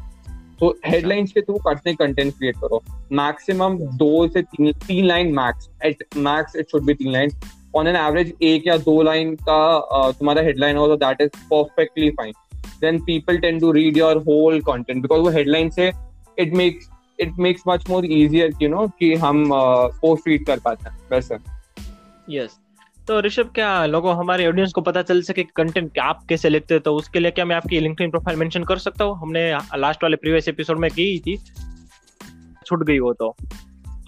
तो हेडलाइंस के थ्रू कटने कंटेंट क्रिएट करो। मैक्सिमम दो से तीन तीन line max at max it should be तीन लाइन ऑन एन एवरेज एक या दो लाइन का तुम्हारा हेडलाइन हो तो that is perfectly fine then people tend to read your whole content because वो हेडलाइन से it makes it makes much more easier you know कि हम पोस्ट रीड कर पाते हैं। वैसे यस तो ऋषभ, क्या लोगों, हमारे ऑडियंस को पता चल सके कंटेंट आप कैसे लिखते तो उसके लिए क्या मैं आपकी लिंक्डइन प्रोफ़ाइल मेंशन कर सकता हूँ? हमने लास्ट वाले प्रीवियस एपिसोड में की थी। छूट गई वो तो।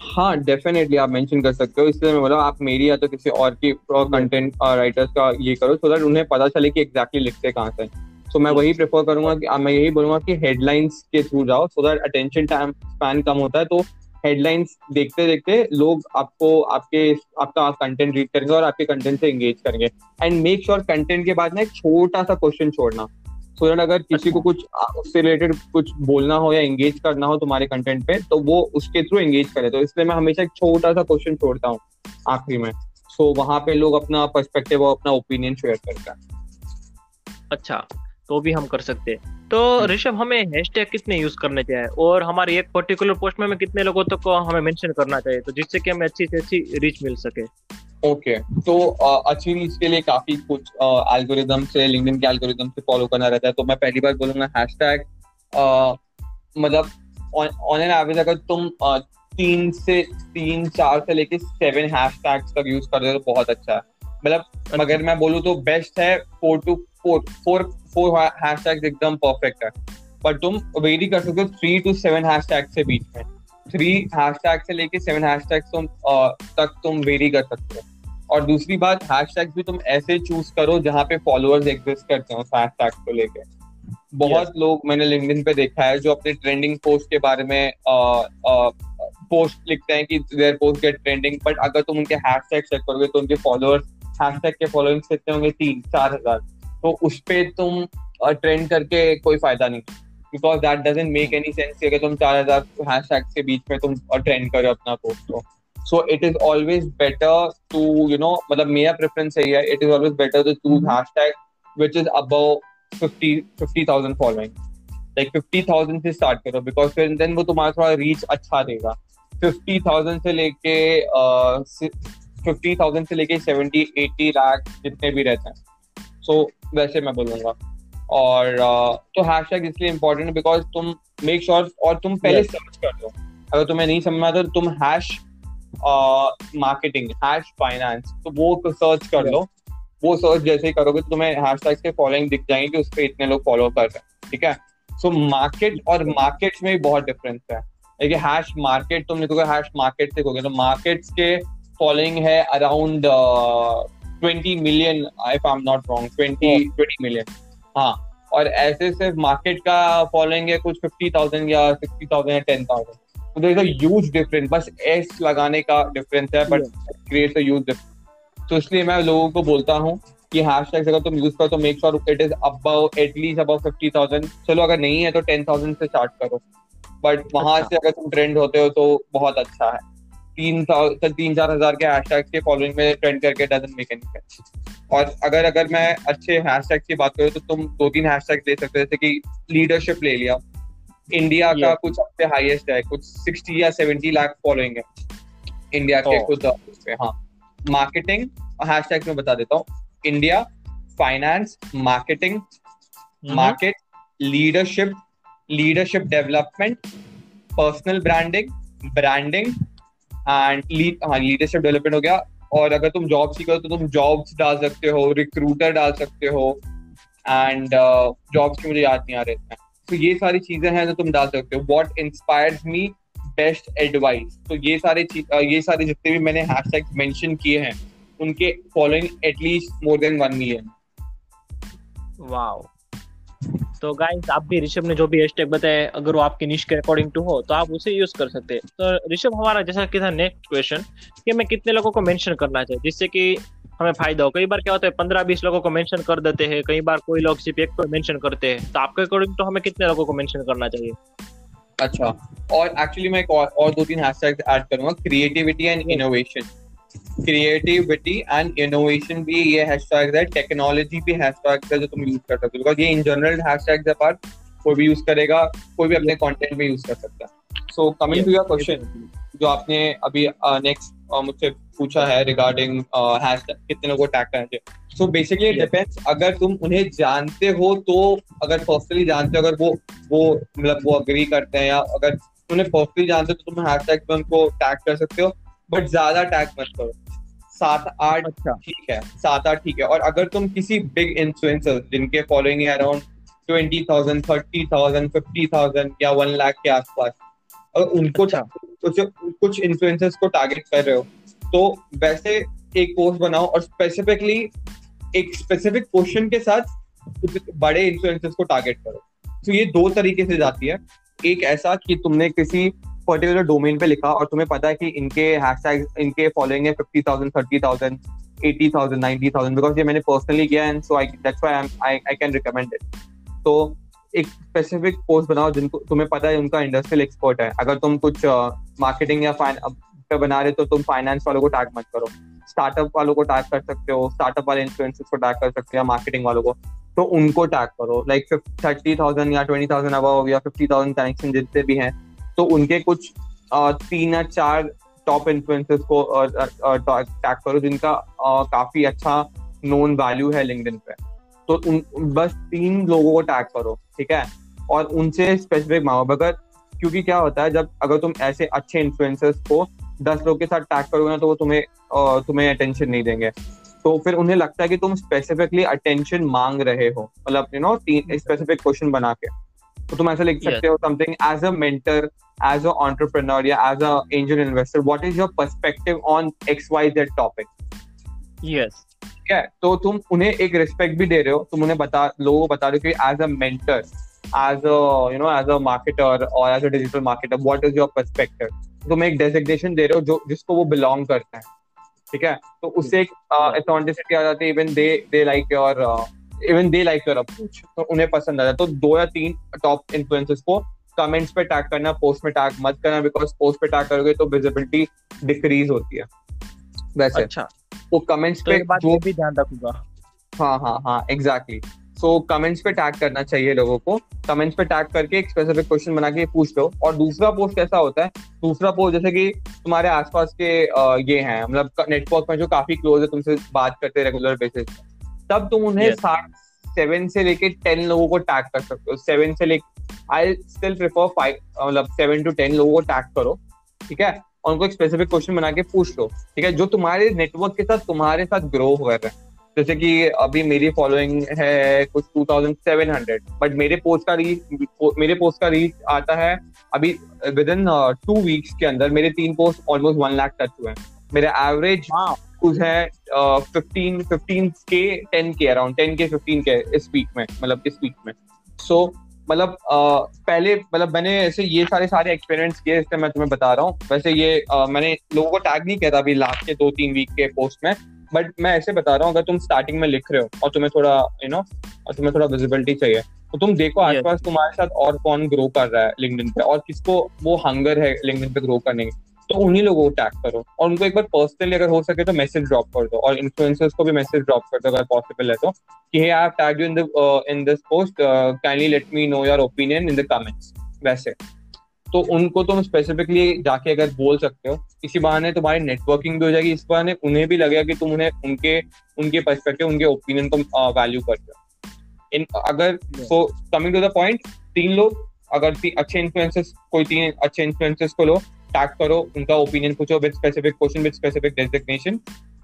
हाँ डेफिनेटली आप मेंशन कर सकते हो। इसलिए मैं बोला, आप मेरी या तो किसी और की कंटेंट राइटर्स का ये करो सो दैट उन्हें पता चले कि एग्जैक्टली लिखते कहाँ से सो मैं वही प्रेफर करूँगा कि, मैं यही बोलूँगा कि हेडलाइंस के थ्रू जाओ so that attention time span कम होता है तो हेडलाइंस देखते देखते लोग आपको आपके आपका कंटेंट रीड करेंगे और आपके कंटेंट से एंगेज करेंगे। एंड मेक श्योर कंटेंट के बाद ना एक छोटा सा क्वेश्चन छोड़ना। सो दैट अगर किसी को अच्छा। कुछ उससे रिलेटेड कुछ बोलना हो या एंगेज करना हो तुम्हारे कंटेंट पे तो वो उसके थ्रू एंगेज करे। तो इसलिए मैं हमेशा एक छोटा सा क्वेश्चन छोड़ता हूँ आखिरी में। सो so, वहाँ पे लोग अपना पर्सपेक्टिव और अपना ओपिनियन शेयर करते हैं। अच्छा। तो भी हम कर सकते हैं। तो हम्म। ऋषभ हमें हैशटैग कितने यूज़ करने चाहिए और हमारी एक पर्टिकुलर पोस्ट में हमें कितने लोगों तक को हमें मेंशन करना चाहिए तो जिससे कि हमें अच्छी से अच्छी रीच मिल सके। Okay okay. तो अ, अच्छी रीच के लिए काफ़ी कुछ एल्गोरिदम से लिंक्डइन के एल्गोरिदम से फॉलो करना रहता है। तो मैं पहली बार बोलूँगा हैशटैग मतलब ऑन एन एवरेज अगर तुम अ, तीन से तीन चार से लेके सेवन हैशटैग्स तक यूज़ कर रहे हो तो बहुत अच्छा है। मतलब अगर मैं बोलूँ तो बेस्ट है four to four four four hashtags एकदम परफेक्ट है। पर तुम वेरी कर सकते हो थ्री टू सेवन हैशटैग से बीच में। थ्री हैशटैग से लेके सेवन हैशटैग तुम तक तुम वेरी कर सकते हो। और दूसरी बात हैशटैग्स भी तुम ऐसे चूज़ करो जहाँ पे फॉलोअर्स एग्जिस्ट करते हो उस हैशटैग को लेके। बहुत yes. लोग मैंने लिंक्डइन पे देखा है जो अपने ट्रेंडिंग पोस्ट के बारे में पोस्ट लिखते हैं कि their post get trending but अगर तुम उनके हैशटैग चेक करोगे तो उनके फॉलोअर्स हैशटैग के फॉलोइंग कितने होंगे? तीन चार हज़ार। तो उस पे तुम ट्रेंड करके कोई फ़ायदा नहीं। Because that doesn't make any sense अगर तुम चार हज़ार हैशटैग के बीच में तुम ट्रेंड करो अपना पोस्ट को। So it is always better to you know मतलब मेरा प्रेफरेंस यही है it is always better to choose hashtag which is above 50 50000 following like 50000 से स्टार्ट करो बिकॉज़ फिर देन वो तुम्हारा थोड़ा रीच अच्छा देगा। 50000 से लेके फिफ्टी थाउज़ेंड से लेके सेवेंटी एटी लाख जितने भी रहते हैं। सो so, वैसे मैं बोलूँगा। और तो हैशटैग इसलिए इम्पोर्टेंट है बिकॉज़ तुम मेक श्योर sure, और तुम पहले Yes. सर्च कर दो अगर तुम्हें नहीं समझ आता तो तुम हैश मार्केटिंग हैश फाइनेंस तो वो सर्च कर Yes. लो। वो सर्च जैसे ही करोगे तो तुम्हें हैशटैग के फॉलोइंग दिख जाएँगे कि उस पर इतने लोग फॉलो कर रहे हैं। ठीक है? सो मार्केट और मार्केट्स में भी बहुत डिफरेंस है। देखिए हैश मार्केट तुम लिखोगे हैश मार्केट लिखोगे तो मार्केट्स के फॉलोइंग है around twenty million if I am not wrong twenty twenty million. हाँ और ऐसे सिर्फ़ मार्केट का फॉलोइंग है कुछ फिफ्टी थाउज़ेंड या सिक्सटी थाउज़ेंड या टेन थाउज़ेंड तो देर इज़ ह्यूज डिफरेंस बस एस लगाने का डिफरेंस है but creates a huge difference तो इसलिए मैं लोगों को बोलता हूँ कि हैशटैग अगर तुम यूज़ करो तो make sure it is at least above fifty thousand चलो अगर नहीं है तो टेन थाउज़ेंड से स्टार्ट करो। बट वहाँ अच्छा। से अगर तुम ट्रेंड होते हो तो बहुत अच्छा है। तीन तीन चार हज़ार के हैशटैग के फॉलोइंग में ट्रेंड करके डजंट मेक एनी सेंस और अगर अगर मैं अच्छे हैशटैग की बात करूँ तो तुम दो तीन हैशटैग ले सकते हो जैसे कि लीडरशिप ले लिया। इंडिया का कुछ सबसे हाईएस्ट है कुछ सिक्सटी या सेवेंटी लाख फॉलोइंग है। इंडिया के कुछ हाँ। मार्केटिंग हैशटैग में बता देता हूँ। India finance marketing market leadership leadership development personal branding branding and हाँ लीडरशिप डेवलपमेंट हो गया। और अगर तुम जॉब सीखो तो तुम जॉब्स डाल सकते हो रिक्रूटर डाल सकते हो। एंड जॉब्स की मुझे याद नहीं आ रहे हैं तो ये सारी चीज़ें हैं जो तुम डाल सकते हो। What inspires me best advice तो ये सारे ये सारे जितने भी मैंने हैशटैग्स मेंशन किए हैं, उनके following at least more than one million wow तो गाइस आप भी ऋषभ ने जो भी हैशटैग बताए अगर वो आपके निश के अकॉर्डिंग टू हो तो आप उसे यूज़ कर सकते हैं। तो ऋषभ हमारा जैसा कि था नेक्स्ट क्वेश्चन कि हमें कितने लोगों को मेंशन करना चाहिए जिससे कि हमें फ़ायदा हो। कई बार क्या होता है पंद्रह बीस लोगों को मेंशन कर देते हैं कई बार कोई लोग सिर्फ़ एक को मेंशन करते हैं। तो आपके अकॉर्डिंग तो हमें कितने लोगों को मेंशन करना चाहिए? अच्छा और एक्चुअली मैं और, और दो तीन हैशटैग्स ऐड करूँगा creativity and innovation creativity and innovation भी ये हैशटैग्स है टेक्नोलॉजी भी हैशटैग्स है जो तुम यूज़ कर सकते हो। बिकॉज़ ये इन जनरल हैशटैग्स पर कोई भी यूज़ करेगा कोई भी अपने कंटेंट में यूज़ कर सकता है। So coming to your question जो आपने अभी नेक्स्ट मुझसे पूछा है रिगार्डिंग हैशटैग कितने लोगों को टैग करना चाहिए। So basically. डिपेंड्स अगर तुम उन्हें जानते हो तो अगर पर्सनली जानते हो अगर वो वो मतलब वो अग्री करते हैं या अगर उन्हें पर्सनली जानते हो तो तुम हैशटैग में उनको टैग कर सकते हो। बट ज़्यादा टैग मत करो। सात आठ अच्छा। ठीक है सात आठ ठीक है। और अगर तुम किसी बिग इन्फ्लुएंसर जिनके फॉलोइंग है around twenty thousand thirty thousand fifty thousand या वन लाख के आसपास अगर उनको अच्छा। कुछ कुछ इन्फ्लुएंसर्स को टारगेट कर रहे हो तो वैसे एक पोस्ट बनाओ और स्पेसिफिकली एक स्पेसिफिक क्वेश्चन के साथ बड़े इन्फ्लुएंसर्स को टारगेट करो। तो ये दो तरीके से जाती है। एक ऐसा कि तुमने किसी पर्टिकुलर डोमेन पे लिखा और तुम्हें पता है कि इनके हैशटैग इनके फॉलोइंग है fifty thousand thirty thousand eighty thousand ninety thousand because ये मैंने पर्सनली किया and so I that's why I I can recommend it तो एक स्पेसिफिक पोस्ट बनाओ जिनको तुम्हें पता है उनका इंडस्ट्रियल एक्सपर्ट है। अगर तुम कुछ मार्केटिंग uh, या पे बना रहे हो तो तुम फाइनेंस वालों को टैग मत करो। स्टार्टअप वालों को टैग कर सकते हो स्टार्टअप वाले इन्फ्लुएंसर्स को टैग कर सकते हो या मार्केटिंग वालों को तो उनको टैग करो। लाइक थर्टी थाउज़ेंड या ट्वेंटी थाउज़ेंड अब या फिफ्टी थाउज़ेंड कनेक्शन जितने भी हैं तो उनके कुछ तीन या चार टॉप इन्फ्लुएंसर्स को टैग करो जिनका काफ़ी अच्छा नोन वैल्यू है लिंक्डइन पे। तो उन, बस तीन लोगों को टैग करो, ठीक है? और उनसे स्पेसिफिक मांगो अगर क्योंकि क्या होता है, जब अगर तुम ऐसे अच्छे इन्फ्लुएंसर्स को दस लोग के साथ टैग करोगे ना तो वो तुम्हें तुम्हें अटेंशन नहीं देंगे। तो फिर उन्हें लगता है कि तुम स्पेसिफिकली अटेंशन मांग रहे हो मतलब यू नो तीन स्पेसिफिक क्वेश्चन बना के। तो तुम ऐसा लिख सकते हो something as a mentor as a entrepreneur या as a angel investor what is your perspective on X Y Z topic yes ठीक है? तो तुम उन्हें एक रिस्पेक्ट भी दे रहे हो। तुम उन्हें बता लोगों को बता रहे हो कि as a mentor as a you know as a marketer और as a digital marketer what is your perspective तुम एक डेजिग्नेशन दे रहे हो जो जिसको वो बिलोंग करते हैं। ठीक है? तो उससे एक अथेंटिसिटी आ जाती है। Even they they like your even they like your approach तो उन्हें पसंद आता है। तो दो या तीन टॉप इन्फ्लुएंसर्स को कमेंट्स पे टैग करना पोस्ट में टैग मत करना बिकॉज़ पोस्ट पे टैग करोगे तो विजिबिलिटी डिक्रीज होती है। वैसे अच्छा। तो कमेंट्स तो पे जो भी ध्यान रखूँगा। हाँ हाँ हाँ एग्जैक्टली सो कमेंट्स पे टैग करना चाहिए लोगों को। कमेंट्स पे टैग करके एक स्पेसिफिक क्वेश्चन बना के पूछ लो। और दूसरा पोस्ट कैसा होता है? दूसरा पोस्ट जैसे कि तुम्हारे आसपास के ये हैं मतलब नेटवर्क में जो काफ़ी क्लोज है तुमसे बात करते हैं रेगुलर बेसिस तब तुम उन्हें साठ सेवन से लेके टेन लोगों को टैग कर सकते हो। सेवन से लेके आई स्टिल प्रिफर फाइव मतलब सेवन टू टेन लोगों को टैग करो ठीक है? और उनको एक स्पेसिफिक क्वेश्चन बना के पूछ लो ठीक है? जो तुम्हारे नेटवर्क के साथ तुम्हारे साथ ग्रो कर रहे हैं। जैसे कि अभी मेरी फॉलोइंग है कुछ 2700 बट मेरे पोस्ट का रीच मेरे पोस्ट का रीच आता है अभी विद इन टू वीक्स के अंदर मेरे तीन post almost one lakh touch हुए हैं। मेरे एवरेज कुछ है फिफ्टीन फिफ्टीन के टेन के अराउंड टेन के फिफ्टीन के इस वीक में मतलब इस वीक में। सो so, मतलब पहले मतलब मैंने ऐसे ये सारे सारे एक्सपेरिमेंट्स किए इससे मैं तुम्हें बता रहा हूँ। वैसे ये आ, मैंने लोगों को टैग नहीं किया था अभी लास्ट के दो तीन वीक के पोस्ट में बट मैं ऐसे बता रहा हूँ अगर तुम स्टार्टिंग में लिख रहे हो और तुम्हें थोड़ा यू नो और तुम्हें थोड़ा विजिबिलिटी चाहिए तो तुम देखो आसपास तुम्हारे साथ और कौन ग्रो कर रहा है लिंक्डइन पे और किसको वो हंगर है लिंक्डइन पे ग्रो करने की। तो उन्हीं लोगों को टैग करो। और उनको एक बार पर्सनली अगर हो सके तो मैसेज ड्रॉप कर दो। और इन्फ्लुएंसर्स को भी मैसेज ड्रॉप कर दो अगर पॉसिबल है तो कि hey I tag you in the in this post kindly let me know your opinion in the comments वैसे। तो उनको तुम स्पेसिफिकली जाके अगर बोल सकते हो इसी बहाने तुम्हारी नेटवर्किंग भी हो जाएगी इस बहाने उन्हें भी लगेगा कि तुम उन्हें उनके उनके पर्सपेक्टिव उनके ओपिनियन को वैल्यू करते हो। इन अगर so coming to the point तीन लोग अगर ती, अच्छे इन्फ्लुएंसेस कोई तीन अच्छे इन्फ्लुएंसेस को लो टैग करो उनका ओपिनियन पूछो with specific question with specific designation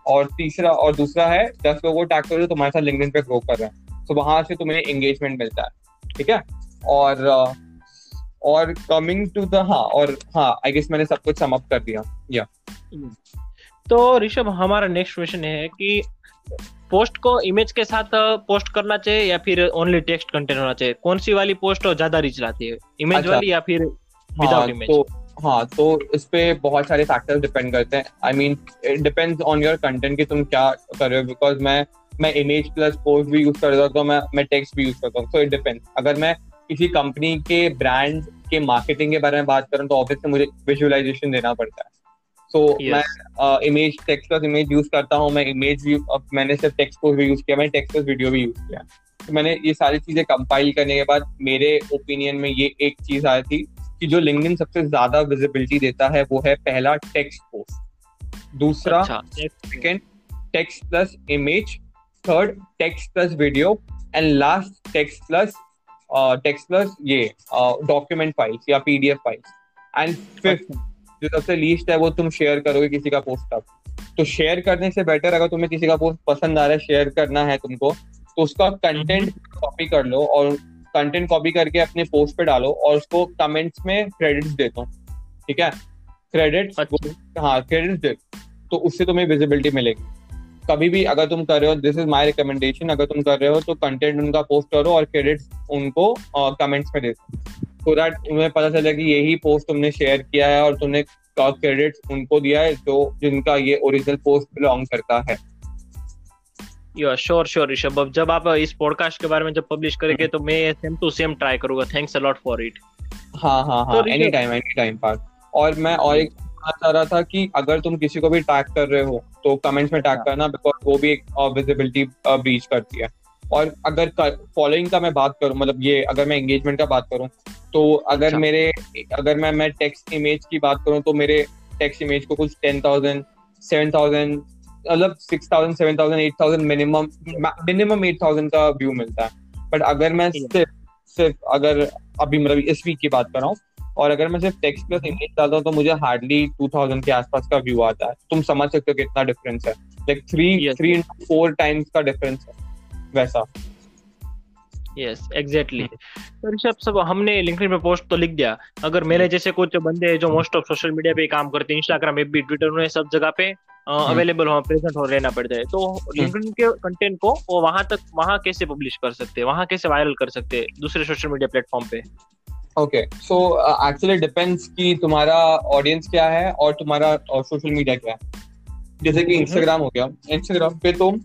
और तीसरा और दूसरा है दस लोगों को टैग करो जो तुम्हारे साथ लिंक्डइन पे ग्रो कर रहे हैं। तो वहाँ से तुम्हें एंगेजमेंट मिलता है ठीक है? और और कमिंग टू द हाँ और हाँ आई गेस मैंने सब कुछ समअप कर दिया। या तो ऋषभ हमारा नेक्स्ट क्वेश्चन है कि पोस्ट को इमेज के साथ पोस्ट करना चाहिए या फिर ओनली टेक्स्ट कंटेंट होना चाहिए? कौन सी वाली पोस्ट ज़्यादा रीच लाती है? इमेज अच्छा, वाली या फिर विदाउट हाँ, इमेज तो हाँ तो इस पे बहुत सारे फैक्टर्स डिपेंड करते हैं। I mean it depends on your content कि तुम क्या कर रहे हो बिकॉज़ मैं मैं इमेज प्लस पोस्ट भी यूज़ करता हूँ तो मैं मैं टेक्स्ट भी यूज़ करता हूँ। सो इट डिपेंड्स अगर मैं किसी कंपनी के ब्रांड के मार्केटिंग के बारे में बात करूँ तो ऑब्वियसली मुझे विजुअलाइजेशन देना पड़ता है। So so, yes. मैं image text plus image use करता हूँ। मैं इमेज भी मैंने सिर्फ़ टेक्स्ट पोस्ट भी यूज़ किया मैंने टेक्स्ट प्लस वीडियो भी यूज़ किया। तो मैंने ये सारी चीज़ें कंपाइल करने के बाद मेरे ओपिनियन में ये एक चीज़ आई थी कि जो लिंक्डइन सबसे ज़्यादा विजिबिलिटी देता है वो है पहला टेक्स्ट पोस्ट दूसरा second text plus image third text plus video and last text plus text plus ये डॉक्यूमेंट फाइल्स या पीडीएफ फाइल्स एंड फिफ्थ जो सबसे लीस्ट है वो तुम शेयर करोगे किसी का पोस्ट तब. तो शेयर करने से बेटर अगर तुम्हें किसी का पोस्ट पसंद आ रहा है शेयर करना है तुमको तो उसका कंटेंट कॉपी कर लो और कंटेंट कॉपी करके अपने पोस्ट पे डालो और उसको कमेंट्स में क्रेडिट्स देता हूँ ठीक है? क्रेडिट अच्छा। हाँ क्रेडिट्स दे तो उससे तुम्हें विजिबिलिटी मिलेगी। कभी भी अगर तुम कर रहे हो दिस इज़ माई रिकमेंडेशन अगर तुम कर रहे हो तो कंटेंट उनका पोस्ट करो और क्रेडिट्स उनको कमेंट्स में दे सो दैट उन्हें पता चले कि यही पोस्ट तुमने शेयर किया है और तुमने क्रेडिट्स उनको दिया है जो जिनका ये ओरिजिनल पोस्ट बिलोंग करता है। या श्योर श्योर ऋषभ अब जब आप इस पॉडकास्ट के बारे में जब पब्लिश करेंगे तो मैं सेम टू सेम ट्राई करूँगा. Thanks a lot for it हाँ हाँ हाँ. Any time any time part और मैं और एक चाह रहा था कि अगर तुम किसी को भी टैग कर रहे हो तो कमेंट्स में टैग हाँ। करना बिकॉज़ वो भी एक विजिबिलिटी ब्रीच करती है. और अगर फॉलोइंग का मैं बात करूँ मतलब ये अगर मैं एंगेजमेंट का बात करूँ तो अगर अच्छा। मेरे अगर मैं मैं टेक्स्ट इमेज की बात करूँ तो मेरे टेक्स्ट इमेज को कुछ टेन थाउज़ेंड सेवन थाउज़ेंड मतलब six thousand seven thousand eight thousand minimum minimum eight thousand का व्यू मिलता है। बट अगर मैं सिर्फ़ सिर्फ़ अगर अभी मतलब इस वीक की बात कर रहा हूँ और अगर मैं सिर्फ़ टेक्स्ट प्लस इंग्लिश डालता हूँ तो मुझे हार्डली टू थाउज़ेंड के आसपास का व्यू आता है। तुम समझ सकते हो कितना डिफरेंस है। Like three three into four times का डिफरेंस है। वैसा। यस एग्जैक्टली तो ऋषभ सब हमने लिंक्डइन पे पोस्ट तो लिख दिया। अगर मेरे जैसे कुछ बंदे हैं जो मोस्ट ऑफ़ सोशल मीडिया पे काम करते हैं इंस्टाग्राम पे भी ट्विटर में सब जगह पे अवेलेबल हो प्रेजेंट हो रहना पड़ता है। तो लिंक्डइन के कंटेंट को वो वहाँ तक वहाँ कैसे पब्लिश कर सकते हैं? वहाँ कैसे वायरल कर सकते हैं दूसरे सोशल मीडिया प्लेटफॉर्म पे? ओके सो एक्चुअली डिपेंड्स कि तुम्हारा ऑडियंस क्या है और तुम्हारा सोशल मीडिया क्या है। जैसे कि। इंस्टाग्राम हो गया। इंस्टाग्राम पे तुम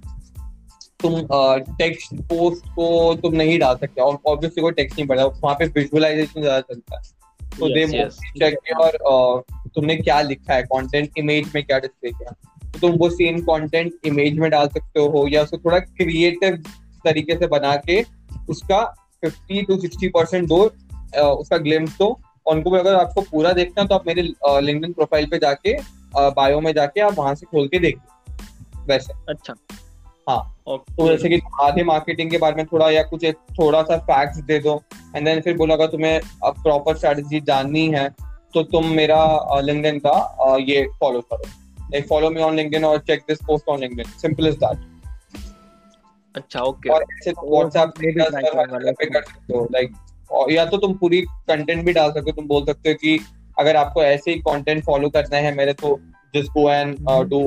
तुम टेक्स्ट पोस्ट को तुम नहीं डाल सकते। और ऑब्वियसली कोई टेक्स्ट नहीं पड़ा वहाँ पे विजुअलाइजेशन ज़्यादा चलता है। तो दे. चेक और तुमने क्या लिखा है कंटेंट इमेज में क्या डिस्प्ले किया। तो तुम वो सेम कंटेंट इमेज में डाल सकते हो या उसको थोड़ा क्रिएटिव तरीके से बना के उसका 50 टू 60 परसेंट दो उसका ग्लिम्स दो। उनको भी अगर आपको पूरा देखना है तो आप मेरे लिंक्डइन प्रोफ़ाइल पे जाके बायो में जाके आप वहाँ से खोल के देखिए वैसे। अच्छा। हाँ। ओके तो जैसे कि आधे मार्केटिंग के बारे में थोड़ा या कुछ थोड़ा सा फैक्ट्स दे दो एंड देन फिर बोला अगर तुम्हें अब प्रॉपर स्ट्रेटजी जाननी है तो तुम मेरा लिंक्डइन का ये फॉलो करो। Like follow me on LinkedIn और check this post on LinkedIn simple is that अच्छा ओके और ऐसे व्हाट्सएप भी try पे कर सकते हो लाइक या तो तुम पूरी कंटेंट भी डाल सकते हो। तुम बोल सकते हो कि अगर आपको ऐसे ही कंटेंट फॉलो करना है मेरे तो just go and do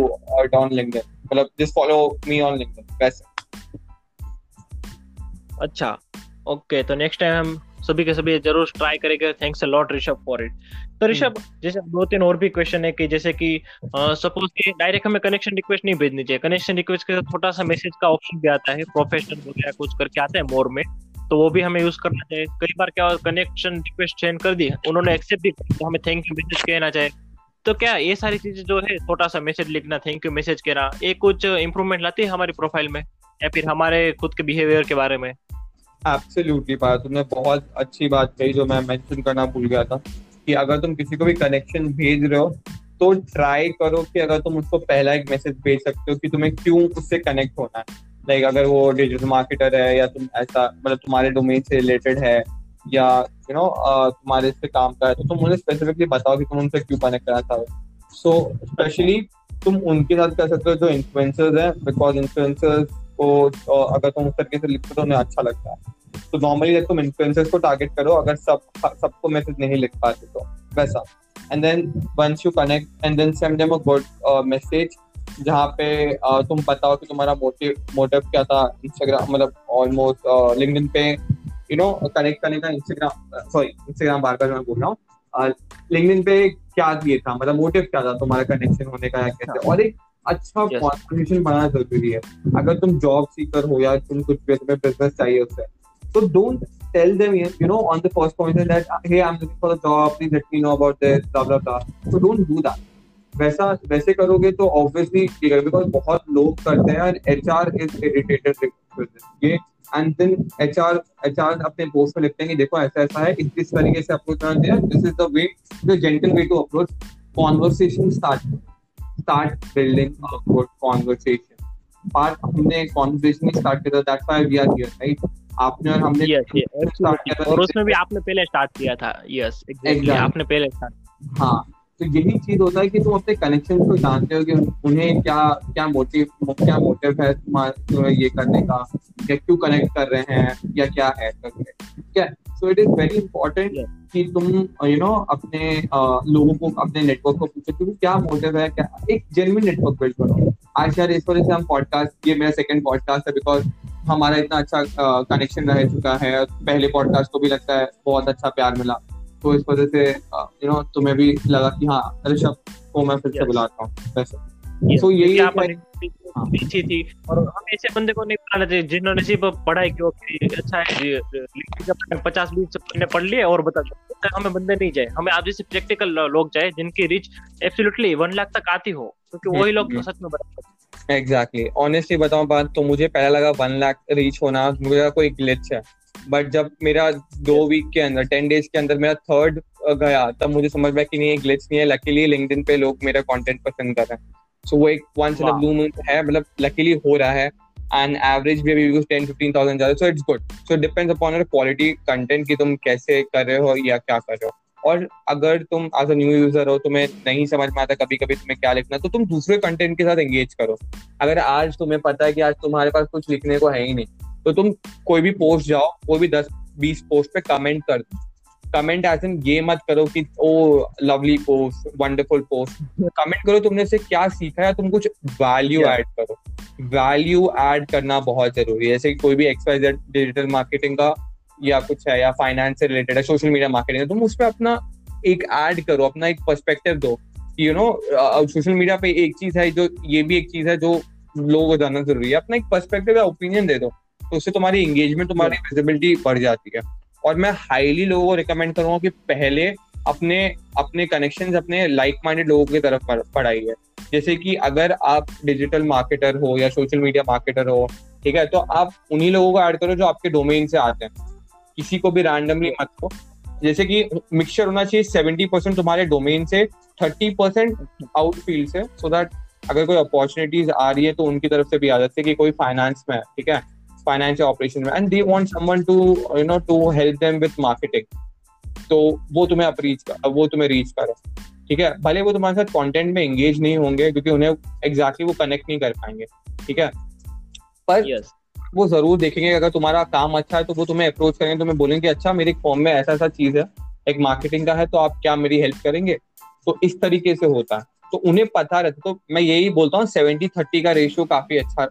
down LinkedIn मतलब just follow me on LinkedIn वैसे अच्छा ओके तो नेक्स्ट टाइम हम सभी के सभी ज़रूर ट्राई करेंगे thanks a lot Rishabh for it तो ऋषभ जैसे दो तीन और भी क्वेश्चन है कि जैसे कि सपोज़ कि डायरेक्ट हमें कनेक्शन रिक्वेस्ट नहीं भेजनी चाहिए। कनेक्शन रिक्वेस्ट के साथ छोटा सा मैसेज का ऑप्शन भी आता है प्रोफेशनल वगैरह कुछ करके आता है मोर में तो वो भी हमें यूज़ करना चाहिए। कई बार क्या कनेक्शन रिक्वेस्ट सेंड कर दी उन्होंने एक्सेप्ट भी तो हमें थैंक यू मैसेज कहना चाहिए। तो क्या ये सारी चीज़ें जो है छोटा सा मैसेज लिखना थैंक यू मैसेज कहना ये कुछ इंप्रूवमेंट लाती है हमारी प्रोफ़ाइल में? या फिर हमारे खुद के बिहेवियर के बारे में? एब्सोल्युटली पाया तुमने बहुत अच्छी बात कही जो मैं मेंशन करना भूल गया था कि अगर तुम किसी को भी कनेक्शन भेज रहे हो तो ट्राई करो कि अगर तुम उसको पहला एक मैसेज भेज सकते हो कि तुम्हें क्यों उससे कनेक्ट होना है। लाइक अगर वो डिजिटल मार्केटर है या तुम ऐसा मतलब तुम्हारे डोमेन से रिलेटेड है, या यू नो तुम्हारे इससे काम कर रहे तो तुम उन्हें स्पेसिफिकली बताओ कि तुम उनसे क्यों कनेक्ट करना चाहो। सो स्पेशली तुम उनके साथ कर सकते हो जो इन्फ्लुएंसर्स हैं बिकॉज़ इन्फ्लुएंसर्स को अगर तुम उस तरीके से लिखते हो तो उन्हें अच्छा लगता है। तो नॉर्मली तुम इन्फ्लुएंसर्स को टारगेट करो अगर सब सबको मैसेज नहीं लिख पाते तो वैसा। And then once you connect and then send them a good message जहाँ पे uh, तुम बताओ कि तुम्हारा मोटिव मोटिव क्या था इंस्टाग्राम मतलब ऑलमोस्ट लिंक्डइन पे यू नो कनेक्ट करने का इंस्टाग्राम सॉरी इंस्टाग्राम बार बार मैं बोल रहा हूँ। लिंक्डइन पे क्या दिए था? मतलब मोटिव क्या था तुम्हारा कनेक्शन होने का या कैसे? और एक अच्छा Yes. कॉन्वर्सेशन बनाना ज़रूरी है। अगर तुम जॉब सीकर हो या तुम कुछ भी तुम्हें बिज़नेस चाहिए उससे तो don't tell them you know on the first point that hey i'm looking for a job please let me know about this blah blah blah. So don't do that. वैसा वैसे करोगे तो ऑब्वियसली बिकॉज़ बहुत लोग करते हैं H R is irritated ये and then H R H R अपने पोस्ट में लिखते हैं कि देखो ऐसा ऐसा है इस इस तरीके से अप्रोच करना चाहिए this is the way the gentle way to approach conversation start start building a good conversation part हमने कॉन्वर्सेशन ही स्टार्ट किया that's why we are here right आपने और हमने यस यस और उसमें भी आपने पहले स्टार्ट किया था यस एग्जैक्टली Exactly. आपने पहले स्टार्ट हाँ। तो यही चीज़ होता है कि तुम अपने कनेक्शन को जानते हो कि उन्हें क्या क्या मोटिव क्या मोटिव है तुम्हारे ये करने का या क्यों कनेक्ट कर रहे हैं या क्या है करके ठीक है? So it is very important कि तुम यू नो अपने लोगों को अपने नेटवर्क को पूछो कि क्या मोटिव है क्या एक जेन्युइन नेटवर्क बिल्ड करो। आज यार इस वजह से हम पॉडकास्ट ये मेरा सेकंड पॉडकास्ट है बिकॉज़ हमारा इतना अच्छा कनेक्शन रह चुका है। पहले पॉडकास्ट को भी लगता है बहुत अच्छा प्यार मिला। तो इस वजह से यू नो तुम्हें भी लगा कि हाँ ऋषभ को मैं फिर से बुलाता हूँ वैसे। So यही पीछे थी और हम ऐसे बंदे को नहीं चाहिए जिन्होंने सिर्फ़ पढ़ाई की हो अच्छा है पचास बीस ने पढ़ लिए और बता दो तो हमें बंदे नहीं जाए हमें आप जैसे प्रैक्टिकल लोग जाए जिनकी रिच एब्सोल्युटली वन लाख तक आती हो क्योंकि वही लोग सच में बता एग्जैक्टली ऑनेस्टली बताऊँ बात तो मुझे पहला लगा वन लाख रीच होना मुझे लगा कोई ग्लिच है। बट जब मेरा दो वीक के अंदर टेन डेज़ के अंदर मेरा थर्ड गया तब मुझे समझ में कि नहीं ग्लिच नहीं है। लकीली लिंक्डइन पे लोग मेरा कंटेंट पसंद कर रहे हैं। सो वो एक once in a blue moon है मतलब लकीली हो रहा है। एंड एवरेज भी अभी व्यूज़ टेन फिफ्टीन थाउज़ेंड जा रहे so it's good so depends upon your quality content कि तुम कैसे कर रहे हो या क्या कर रहे हो। और अगर तुम एज अ न्यू यूज़र हो तुम्हें नहीं समझ में आता कभी कभी तुम्हें क्या लिखना तो तुम दूसरे कंटेंट के साथ एंगेज करो। अगर आज तुम्हें पता है कि आज तुम्हारे पास कुछ लिखने को है ही नहीं तो तुम कोई भी पोस्ट जाओ कोई भी दस बीस पोस्ट पे कमेंट कर दो। कमेंट एज इन ये मत करो कि ओ lovely post wonderful post comment करो तुमने से क्या सीखा है तुम कुछ वैल्यू Yeah. ऐड करो। वैल्यू ऐड करना बहुत ज़रूरी है। जैसे कोई भी एक्सवाइजेड डिजिटल मार्केटिंग का या कुछ है या फाइनेंस से रिलेटेड है सोशल मीडिया मार्केटिंग तुम उस पर अपना एक ऐड करो अपना एक पर्सपेक्टिव दो यू नो सोशल मीडिया पे एक चीज़ है जो ये भी एक चीज़ है जो लोगों को जानना ज़रूरी है। अपना एक पर्सपेक्टिव या ओपिनियन दे दो। तो उससे तुम्हारी एंगेजमेंट तुम्हारी विजिबिलिटी बढ़ जाती है। और मैं हाईली लोगों को रिकमेंड करूँगा कि पहले अपने अपने कनेक्शन अपने लाइक माइंडेड लोगों की तरफ़ पढ़- पढ़ाइए। जैसे कि अगर आप डिजिटल मार्केटर हो या सोशल मीडिया मार्केटर हो ठीक है तो आप उन्हीं लोगों को ऐड करो जो आपके डोमेन से आते हैं। किसी को भी रैंडमली मत को जैसे कि मिक्सचर होना चाहिए सेवेंटी परसेंट तुम्हारे डोमेन से थर्टी परसेंट आउटफील्ड से सो so दैट अगर कोई अपॉर्चुनिटीज़ आ रही है तो उनकी तरफ़ से भी आ जाती है कि कोई फाइनेंस में है ठीक है। फाइनेंस या ऑपरेशन में and they want someone to you know to help them with marketing तो वो तुम्हें अप रीच कर वो तुम्हें रीच करे ठीक है? भले वो तुम्हारे साथ कंटेंट में एंगेज नहीं होंगे क्योंकि उन्हें एग्जैक्टली exactly वो कनेक्ट नहीं कर पाएँगे ठीक है? पर यस वो ज़रूर देखेंगे अगर तुम्हारा काम अच्छा है तो वो तुम्हें अप्रोच करेंगे तुम्हें बोलेंगे अच्छा मेरे फॉर्म में ऐसा ऐसा चीज़ है एक मार्केटिंग का है तो आप क्या मेरी हेल्प करेंगे? तो इस तरीके से होता है। तो उन्हें पता रहता तो मैं यही बोलता हूँ सेवेंटी थर्टी का रेशियो काफ़ी अच्छा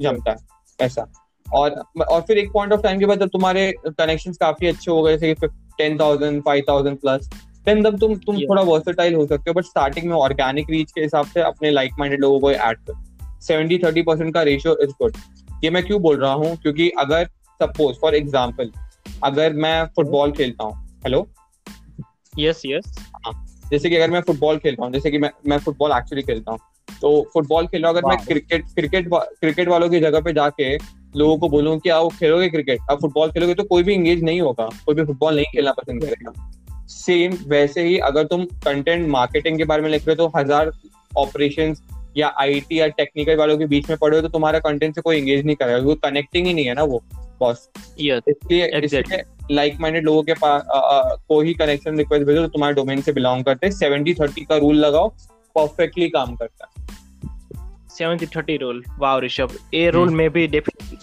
जमता है। ऐसा। और और फिर एक पॉइंट ऑफ़ टाइम के बाद जब तुम्हारे कनेक्शन काफ़ी अच्छे हो गए जैसे ten thousand five thousand plus then तब तुम तुम Yeah. थोड़ा वर्सेटाइल हो सकते हो बट स्टार्टिंग में ऑर्गेनिक रीच के हिसाब से अपने लाइक माइंडेड लोगों को ऐड कर। सेवेंटी थर्टी परसेंट का रेशियो इज़ गुड ये मैं क्यों बोल रहा हूँ? क्योंकि अगर सपोज़ फॉर एग्ज़ाम्पल अगर मैं फुटबॉल खेलता हूँ हेलो यस यस जैसे कि अगर मैं फुटबॉल खेलता हूँ जैसे कि मैं मैं फुटबॉल एक्चुअली खेलता हूँ। तो फुटबॉल खेल अगर मैं क्रिकेट क्रिकेट क्रिकेट वालों की जगह पे जाके लोगों को बोलूँ कि आओ खेलोगे क्रिकेट अब फुटबॉल खेलोगे तो कोई भी इंगेज नहीं होगा कोई भी फुटबॉल नहीं खेलना पसंद करेगा। सेम वैसे ही अगर तुम कंटेंट मार्केटिंग के बारे में लिख रहे हो तो हज़ार ऑपरेशन या आईटी या टेक्निकल वालों के बीच में पड़े हो तो तुम्हारा कंटेंट से कोई एंगेज नहीं करेगा वो कनेक्टिंग ही नहीं है ना वो बॉस इसलिए इसलिए लाइक माइंडेड लोगों के पास को ही कनेक्शन रिक्वेस्ट भेजो तो तुम्हारे डोमेन से बिलोंग करते। हैं सेवेंटी थर्टी का रूल लगाओ परफेक्टली काम करता है। सेवेंटी थर्टी रूल वाह ऋषभ ए रोल में भी डेफिनेटली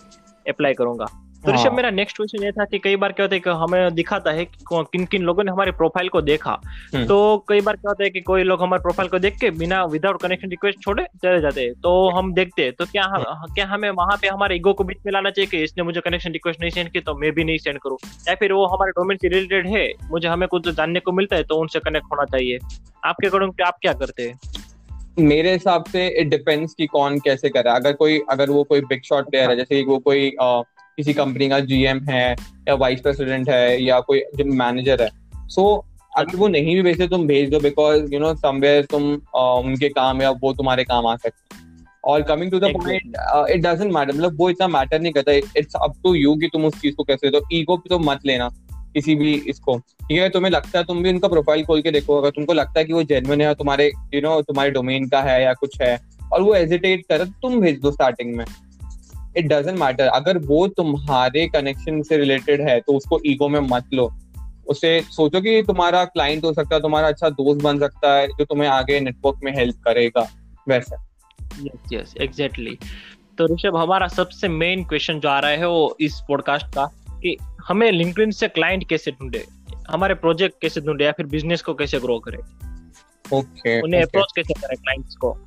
अप्लाई करूँगा। तो हाँ। ऋषभ मेरा नेक्स्ट क्वेश्चन ये था कि कई बार क्या होता है कि हमें दिखाता है कि किन किन लोगों ने हमारे प्रोफ़ाइल को देखा। हम्म। तो कई बार क्या होता है कि कोई लोग हमारे प्रोफ़ाइल को देख के बिना विदाउट कनेक्शन रिक्वेस्ट छोड़े चले जाते हैं। तो हम देखते हैं। तो क्या हम क्या हमें वहाँ पे हमारे ईगो को बीच में लाना चाहिए कि इसने मुझे कनेक्शन रिक्वेस्ट नहीं सेंड की तो मैं भी नहीं सेंड करूँ? या फिर वो हमारे डोमेन से रिलेटेड है मुझे हमें कुछ जानने को मिलता है तो उनसे कनेक्ट होना चाहिए। आपके अकॉर्डिंग आप क्या करते हैं? मेरे हिसाब से इट डिपेंड्स कि कौन कैसे करे अगर कोई अगर वो कोई बिग शॉट प्लेयर है। जैसे कि वो कोई अ, किसी कंपनी का जीएम है या वाइस प्रेसिडेंट है या कोई जो मैनेजर है। सो so, अगर वो नहीं भी भेजते तुम भेज दो बिकॉज़ यू नो समवेयर तुम अ, उनके काम या वो तुम्हारे काम आ सकते हैं। और coming to the point it doesn't matter मतलब वो इतना मैटर नहीं करता। इट्स अप टू यू कि तुम उस चीज़ को कैसे दो। ईगो तो मत लेना किसी भी इसको। ठीक है तुम्हें लगता है तुम भी उनका प्रोफ़ाइल खोल के देखो। अगर तुमको लगता है कि वो जेन्युइन है तुम्हारे यू नो तुम्हारे डोमेन का है या कुछ है और वो एजिटेट करे तो तुम भेज दो स्टार्टिंग में। इट डजेंट मैटर अगर वो तुम्हारे कनेक्शन से रिलेटेड है तो उसको ईगो में मत लो। उसे सोचो कि तुम्हारा क्लाइंट हो सकता है तुम्हारा अच्छा दोस्त बन सकता है जो तुम्हें आगे नेटवर्क में हेल्प करेगा। वैसे। यस यस एग्जैक्टली तो ऋषभ हमारा सबसे मेन क्वेश्चन जो आ रहा है वो इस पॉडकास्ट का कि हमें लिंक्डइन से क्लाइंट कैसे ढूंढे? हमारे प्रोजेक्ट कैसे ढूंढे या फिर बिज़नेस को कैसे ग्रो करें? ओके okay, उन्हें अप्रोच okay. कैसे करें क्लाइंट्स को?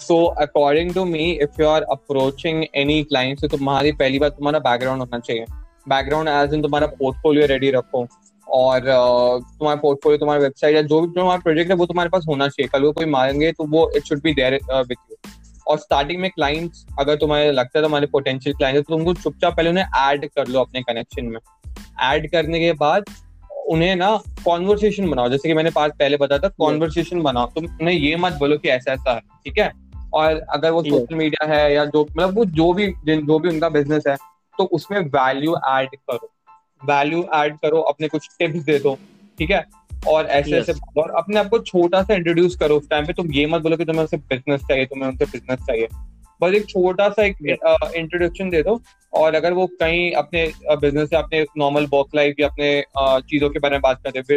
So according to me if you are approaching any client तो तुम्हारी पहली बात तुम्हारा बैकग्राउंड होना चाहिए। बैकग्राउंड एज इन तुम्हारा पोर्टफोलियो रेडी रखो। और तुम्हारा पोर्टफोलियो तुम्हारा वेबसाइट या जो भी तुम्हारा प्रोजेक्ट है वो तुम्हारे पास होना चाहिए। कल को कोई मांगे तो वो it should be there with you और स्टार्टिंग में क्लाइंट्स अगर तुम्हारे लगता है तुम्हारे पोटेंशियल क्लाइंट है तो तुमको चुपचाप पहले उन्हें ऐड कर लो अपने कनेक्शन में। ऐड करने के बाद उन्हें ना कॉन्वर्सेशन बनाओ। जैसे कि मैंने पास पहले बताया था कॉन्वर्सेशन बनाओ। तुम उन्हें ये मत बोलो कि ऐसा ऐसा है ठीक है? और अगर वो सोशल मीडिया है या जो मतलब वो जो भी जो भी उनका बिज़नेस है तो उसमें वैल्यू ऐड करो। वैल्यू ऐड करो अपने कुछ टिप्स दे दो ठीक है? और ऐसे yes. ऐसे और अपने आपको छोटा सा इंट्रोड्यूस करो उस टाइम पे। तुम ये मत बोलो कि तुम्हें उनसे बिज़नेस चाहिए तुम्हें उनसे बिज़नेस चाहिए। बस एक छोटा सा एक इंट्रोडक्शन दे दो। और अगर वो कहीं अपने बिज़नेस या अपने नॉर्मल वर्क लाइफ या अपने चीज़ों के बारे में बात करते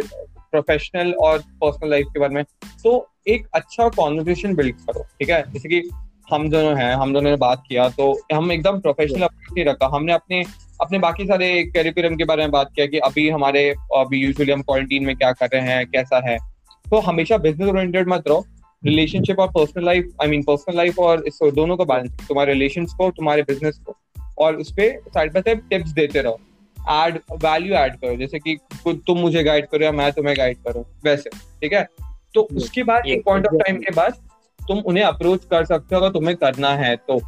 प्रोफेशनल और पर्सनल लाइफ के बारे में। तो एक अच्छा कॉन्वर्सेशन बिल्ड करो ठीक है? जैसे कि हम दोनों हैं हम दोनों ने बात किया तो हम एकदम प्रोफेशनल अप्रोच नहीं रखा। हमने अपने अपने बाकी सारे कैरिकुलम के बारे में बात किया कि अभी हमारे अभी यूजुअली हम क्वारंटीन में क्या कर रहे हैं कैसा है। तो हमेशा बिज़नेस ओरिएंटेड मत रहो। रिलेशनशिप और personal life I mean personal life और इस दोनों को बैलेंस तुम्हारे रिलेशन को तुम्हारे बिज़नेस को और उस पर साइड बाय साइड टिप्स देते रहो। एड वैल्यू ऐड करो जैसे कि तुम मुझे गाइड करो या मैं तुम्हें गाइड करूँ वैसे ठीक है? तो उसके बाद एक पॉइंट ऑफ़ टाइम के बाद तुम उन्हें अप्रोच कर सकते हो अगर तुम्हें करना है तो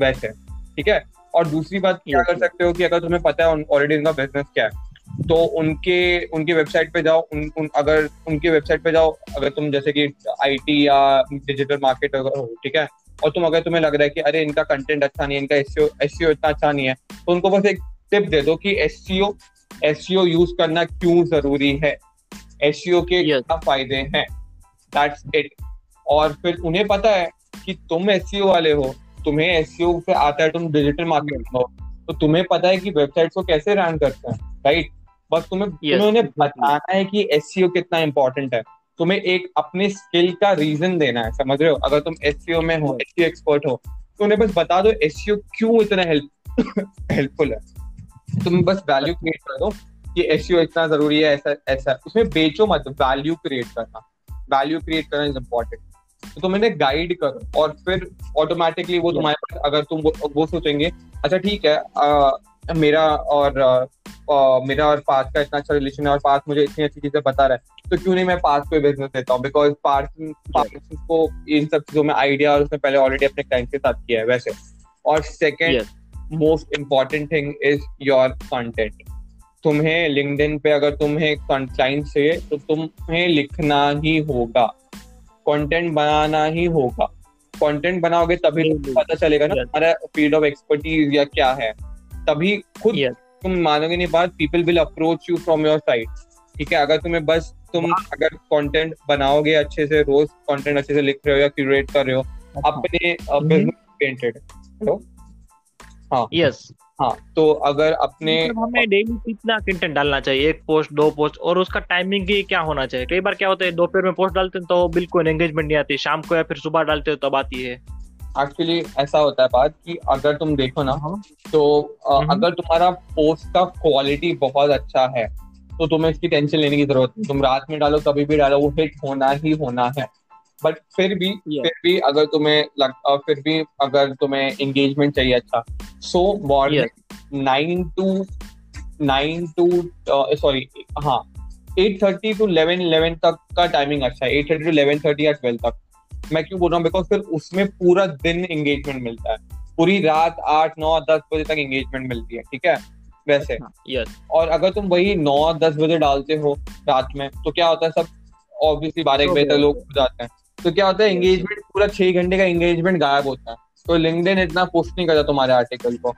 वैसे ठीक है? और दूसरी बात क्या कर सकते हो कि अगर तुम्हें पता है ऑलरेडी उनका बिज़नेस क्या है? तो उनके उनकी वेबसाइट पे जाओ उन, उन अगर उनकी वेबसाइट पे जाओ अगर तुम जैसे कि आईटी या डिजिटल मार्केट अगर हो ठीक है? और तुम अगर तुम्हें लग रहा है कि अरे इनका कंटेंट अच्छा नहीं है इनका एसईओ एसईओ इतना अच्छा नहीं है तो उनको बस एक टिप दे दो कि एसईओ एसईओ यूज़ करना क्यों ज़रूरी है? एसईओ के क्या फ़ायदे हैं? दैट्स इट और फिर उन्हें पता है कि तुम एसईओ वाले हो तुम्हें एसईओ से आता है तुम डिजिटल मार्केटिंग हो तो तुम्हें पता है कि वेबसाइट को कैसे रन करते हैं राइट बस तुम्हें yes. तुम्हें उन्हें बताना है कि एसईओ कितना इंपॉर्टेंट है। तुम्हें एक अपने स्किल का रीजन देना है समझ रहे हो? अगर तुम एसईओ में हो एसईओ एक्सपर्ट हो तो उन्हें बस बता दो एसईओ क्यों इतना हेल्प हेल्पफुल है। तुम बस वैल्यू क्रिएट कर दो कि एसईओ इतना ज़रूरी है ऐसा ऐसा। उसमें बेचो मत वैल्यू क्रिएट करना। वैल्यू क्रिएट करना इज़ इम्पोर्टेंट तो तुम इन्हें गाइड करो और फिर ऑटोमेटिकली वो तुम्हारे पास अगर तुम वो, वो सोचेंगे अच्छा ठीक है आ, मेरा और आ, मेरा और पार्थ का इतना अच्छा रिलेशन है और पार्थ मुझे इतनी अच्छी चीज़ें बता रहा है। तो क्यों नहीं मैं पार्थ को बिज़नेस देता हूँ? बिकॉज़ पार्थ को इन सब चीज़ों में आइडिया और उसने पहले ऑलरेडी अपने क्लाइंट के साथ किया है वैसे। और second most important thing is your content तुम्हें लिंक्डइन पे अगर तुम्हें क्लाइंट चाहिए तो तुम्हें लिखना ही होगा। कंटेंट बनाना ही होगा। कंटेंट बनाओगे तभी पता चलेगा ना हमारा फ़ील्ड ऑफ़ एक्सपर्टीज या क्या है। तभी खुद yes. तुम मानोगे नहीं बात people will approach you from your side ठीक है अगर तुम्हें बस तुम अगर कंटेंट बनाओगे अच्छे से रोज कंटेंट अच्छे से लिख रहे हो या क्यूरेट कर रहे हो अच्छा। अपने बिज़नेस ओरिएंटेड हेलो हाँ। यस हाँ तो अगर अपने मतलब हमें डेली कितना कंटेंट डालना चाहिए? एक पोस्ट दो पोस्ट और उसका टाइमिंग ही क्या होना चाहिए? कई बार क्या होता है दोपहर में पोस्ट डालते हैं तो बिल्कुल एंगेजमेंट नहीं आती शाम को या फिर सुबह डालते हो तब आती है। एक्चुअली ऐसा होता है बात कि अगर तुम देखो ना हाँ। तो हम्म। अगर तुम्हारा पोस्ट का क्वालिटी बहुत अच्छा है तो तुम्हें इसकी टेंशन लेने की ज़रूरत नहीं तुम रात में डालो कभी भी डालो वो हिट होना ही होना है बट फिर भी yeah. फिर भी अगर तुम्हें लग, फिर भी अगर तुम्हें एंगेजमेंट चाहिए अच्छा so morning nine to nine to sorry हाँ eight thirty to eleven eleven तक का टाइमिंग अच्छा है eight thirty to eleven thirty या ट्वेल्व तक मैं क्यों बोल रहा हूँ? बिकॉज़ फिर उसमें पूरा दिन एंगेजमेंट मिलता है। पूरी रात आठ नौ दस बजे तक एंगेजमेंट मिलती है ठीक है? वैसे। यस हाँ, और अगर तुम वही नौ दस बजे डालते हो रात में तो क्या होता है सब ऑब्वियसली बारह एक बजे तक लोग जाते हैं। तो क्या होता है एंगेजमेंट पूरा छह घंटे का एंगेजमेंट गायब होता है। तो लिंक्डइन इतना पोस्ट नहीं करता तुम्हारे आर्टिकल को।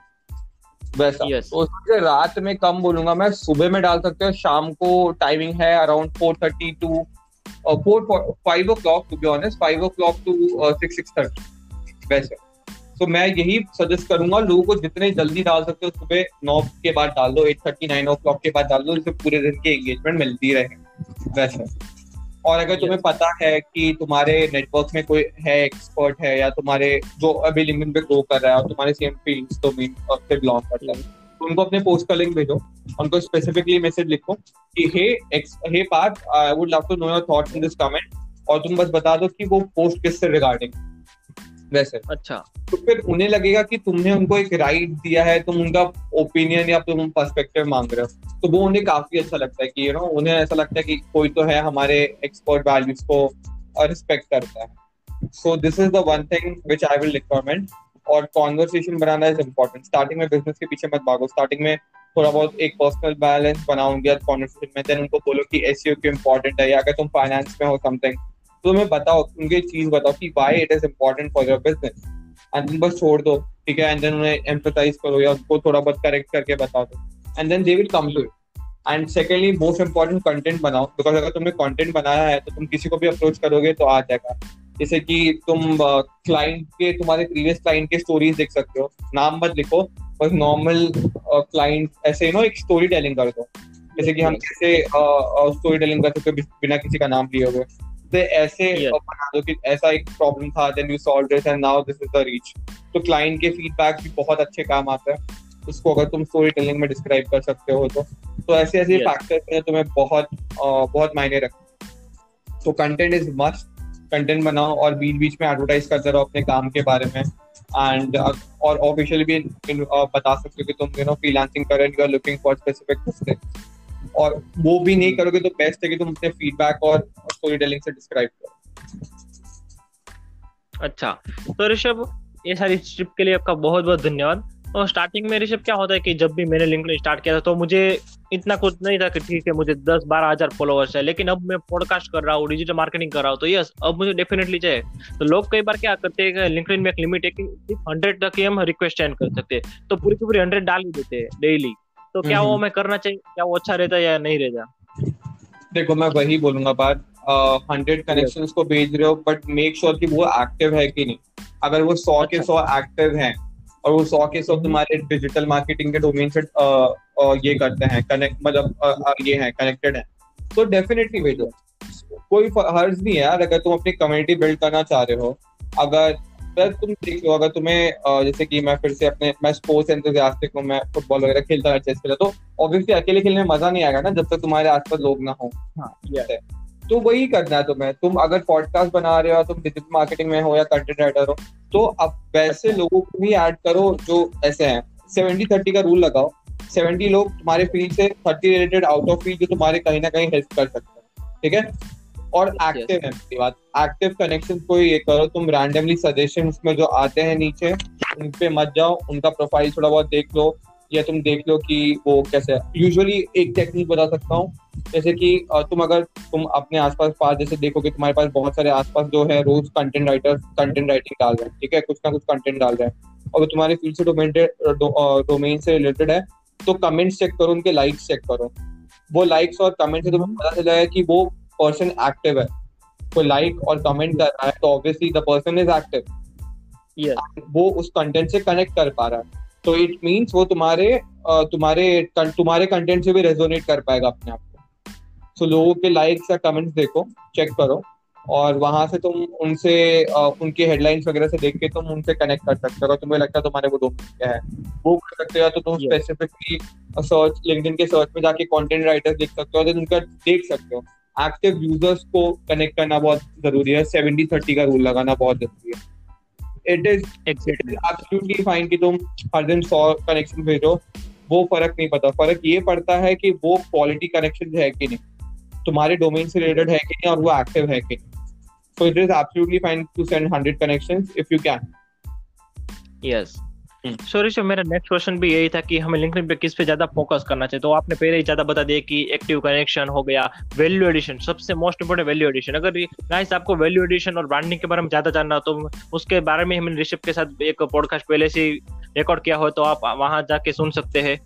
वैसा। Yes. तो रात में कम बोलूँगा मैं सुबह में डाल सकते हो शाम को टाइमिंग है around four thirty to four five o'clock to be honest five o'clock to six six thirty वैसे तो मैं यही सजेस्ट करूँगा लोगों को जितने जल्दी डाल सकते हो सुबह नौ के बाद डाल दो eight thirty nine o'clock के बाद डाल दो जिससे पूरे दिन की एंगेजमेंट मिलती रहे। वैसे और अगर तुम्हें पता है कि तुम्हारे नेटवर्क में कोई है एक्सपर्ट है या तुम्हारे जो अभी लिंक्डइन पे ग्रो कर रहा है और तुम्हारे सेम फ़ील्ड तो भी से बिलोंग करता है। उनको अपने पोस्ट का लिंक भेजो उनको स्पेसिफिकली मैसेज लिखो कि hey X hey part I would love to know your thoughts in this comment और तुम बस बता दो कि वो पोस्ट किससे रिगार्डिंग वैसे। अच्छा। तो फिर उन्हें लगेगा कि तुमने उनको एक राइट दिया है तुम उनका ओपिनियन या तुम पर्सपेक्टिव मांग रहे हो। तो वो उन्हें काफ़ी अच्छा लगता है कि यू नो उन्हें ऐसा लगता है कि कोई तो है हमारे एक्सपर्ट वैल्यूज़ को रिस्पेक्ट करता है। So this is the one thing which I will recommend और कॉन्वर्सेशन बनाना इज़ इम्पोर्टेंट स्टार्टिंग में बिज़नेस के पीछे मत भागो. स्टार्टिंग में थोड़ा बहुत एक पर्सनल बैलेंस बनाओगे कॉन्वर्सेशन में. देन उनको बोलो कि एस क्यों इम्पोर्टेंट है या अगर तुम फाइनेंस में हो समथिंग तो तुम्हें बताओ, उनके चीज़ बताओ कि why it is important for your business and तुम बस छोड़ दो, ठीक है? एंड देन उन्हें एम्फोसाइज करो या उनको थोड़ा बहुत करेक्ट करके बता दो and then they will come to it and secondly most important content बनाओ. बिकॉज़ अगर तुमने कंटेंट बनाया है तो तुम किसी को भी अप्रोच करोगे तो आ जाएगा. जैसे कि तुम क्लाइंट के तुम्हारे प्रीवियस क्लाइंट के स्टोरीज देख सकते हो। नाम मत लिखो बस नॉर्मल क्लाइंट ऐसे नो एक स्टोरी टेलिंग कर दो जैसे कि हम कैसे स्टोरी टेलिंग कर सकते बिना किसी का नाम लिए हुए। तो ऐसे बना दो कि ऐसा एक प्रॉब्लम था then you solve this and now this is the reach तो क्लाइंट के फीडबैक भी बहुत अच्छे काम आते हैं। उसको अगर तुम स्टोरी टेलिंग में डिस्क्राइब कर सकते हो तो। तो ऐसे ऐसे फैक्टर्स हैं तुम्हें बहुत बहुत मायने रखते तो कंटेंट इज़ मस्ट कंटेंट बनाओ और बीच बीच में एडवर्टाइज करते रहो अपने काम के बारे में। एंड और ऑफिशियली भी बता सकते हो कि तुम यू नो फ्रीलांसिंग कर रहे हो लुकिंग फॉर स्पेसिफिक और वो भी नहीं करोगे तो बेस्ट है कि तुम अपने फीडबैक और स्टोरी टेलिंग से डिस्क्राइब करो। अच्छा तो ऋषभ, ये सारी ट्रिप के लिए आपका बहुत बहुत धन्यवाद। और स्टार्टिंग में ऋषभ क्या होता है कि जब भी मैंने लिंक स्टार्ट किया था तो मुझे इतना कुछ नहीं था कि ठीक है मुझे दस बारह हज़ार फॉलोअर्स है। लेकिन अब मैं पॉडकास्ट कर रहा हूँ डिजिटल मार्केटिंग कर रहा हूँ तो यस अब मुझे डेफिनेटली चाहिए। तो लोग कई बार क्या करते हैं लिंक में एक लिमिट है कि सिर्फ़ हंड्रेड तक ही हम रिक्वेस्ट सेंड कर सकते हैं। तो पूरी की पूरी हंड्रेड डाल ही देते हैं डेली तो क्या वो मैं करना चाहिए? क्या वो अच्छा रहता है या नहीं रहता? देखो मैं वही बोलूँगा बात हंड्रेड कनेक्शन को भेज रहे हो बट मेक श्योर कि वो एक्टिव है कि नहीं। अगर वो सौ के अच्छा। सौ एक्टिव हैं और वो सौ के सौ तुम्हारे डिजिटल मार्केटिंग के डोमेन से ये करते हैं कनेक्ट मतलब ये है कनेक्टेड है। तो डेफिनेटली भेजो कोई हर्ज नहीं है यार अगर तुम अपनी कम्युनिटी बिल्ड करना चाह रहे हो। अगर तुम देख लो अगर तुम्हें जैसे कि मैं फिर से अपने मैं स्पोर्ट्स एंथुजियास्टिक हूँ मैं फुटबॉल वगैरह खेलता है चेस खेला तो ऑब्वियसली अकेले खेलने में मज़ा नहीं आएगा ना जब तक तुम्हारे आसपास लोग ना हो। हाँ, तो वही करना है तुम्हें। तुम अगर पॉडकास्ट बना रहे हो तुम डिजिटल मार्केटिंग में हो या कंटेंट राइटर हो तो अब वैसे। लोगों को भी ऐड करो जो ऐसे हैं। सेवेंटी थर्टी का रूल लगाओ। सेवेंटी लोग तुम्हारे फ़ील्ड से thirty related out of field जो तुम्हारे कहीं ना कहीं हेल्प कर सकते हैं। ठीक है? और एक्टिव है मेरी बात। एक्टिव कनेक्शन को ये करो। तुम रैंडमली सजेशन में जो आते हैं नीचे उन पे मत जाओ। उनका प्रोफ़ाइल थोड़ा बहुत देख लो। या तुम देख लो कि वो कैसे यूजुअली एक टेक्निक बता सकता हूँ। जैसे कि तुम अगर तुम अपने आसपास पास जैसे देखोगे तुम्हारे पास बहुत सारे आसपास जो है रोज कंटेंट राइटर कंटेंट राइटिंग डाल रहे हैं ठीक है? कुछ ना कुछ कंटेंट डाल रहे हैं। और वो तुम्हारे फ़ील्ड से डोमेन डोमेन से रिलेटेड है तो कमेंट्स चेक करो उनके लाइक्स चेक करो। वो लाइक्स और कमेंट से तुम्हें। पता चला है कि वो पर्सन एक्टिव है। कोई लाइक और कमेंट कर रहा है तो obviously the person is active वो उस कंटेंट से कनेक्ट कर पा रहा है। तो इट मीन्स वो तुम्हारे तुम्हारे तुम्हारे कंटेंट से भी रेजोनेट कर पाएगा अपने आप को। सो लोगों के लाइक्स या कमेंट्स देखो चेक करो और वहाँ से तुम उनसे उनके हेडलाइंस वगैरह से देख के तुम उनसे कनेक्ट कर सकते हो। तुम्हें लगता है तुम्हारे वो डोमेन क्या है वो कर सकते हो तो तुम स्पेसिफिकली सर्च लिंक्डइन के सर्च में जाके कंटेंट राइटर्स देख सकते हो उनका देख सकते हो। एक्टिव यूज़र्स को कनेक्ट करना बहुत ज़रूरी है। सेवेंटी थर्टी का रूल लगाना बहुत ज़रूरी है। इट इज़ एब्सोल्युटली फाइन कि तुम हर दिन सौ कनेक्शन भेजो। वो फ़र्क नहीं पड़ता फ़र्क ये पड़ता है कि वो क्वालिटी कनेक्शन है कि नहीं। तुम्हारे डोमेन से रिलेटेड है कि नहीं और वो एक्टिव है कि नहीं। So it is absolutely fine to send hundred connection if you can yes sorry sir मेरा नेक्स्ट क्वेश्चन भी यही था कि हमें लिंक्डइन पे किस पे ज़्यादा फोकस करना चाहिए? तो आपने पहले ही ज़्यादा बता दिया कि एक्टिव कनेक्शन हो गया वैल्यू एडिशन सबसे मोस्ट इंपोर्टेंट वैल्यू एडिशन अगर गाइस आपको वैल्यू एडिशन और ब्रांडिंग के बारे में ज़्यादा जानना हो तो उसके बारे में हमने ऋषभ के साथ एक पॉडकास्ट पहले से रिकॉर्ड किया हो तो आप वहाँ जाके सुन सकते हैं।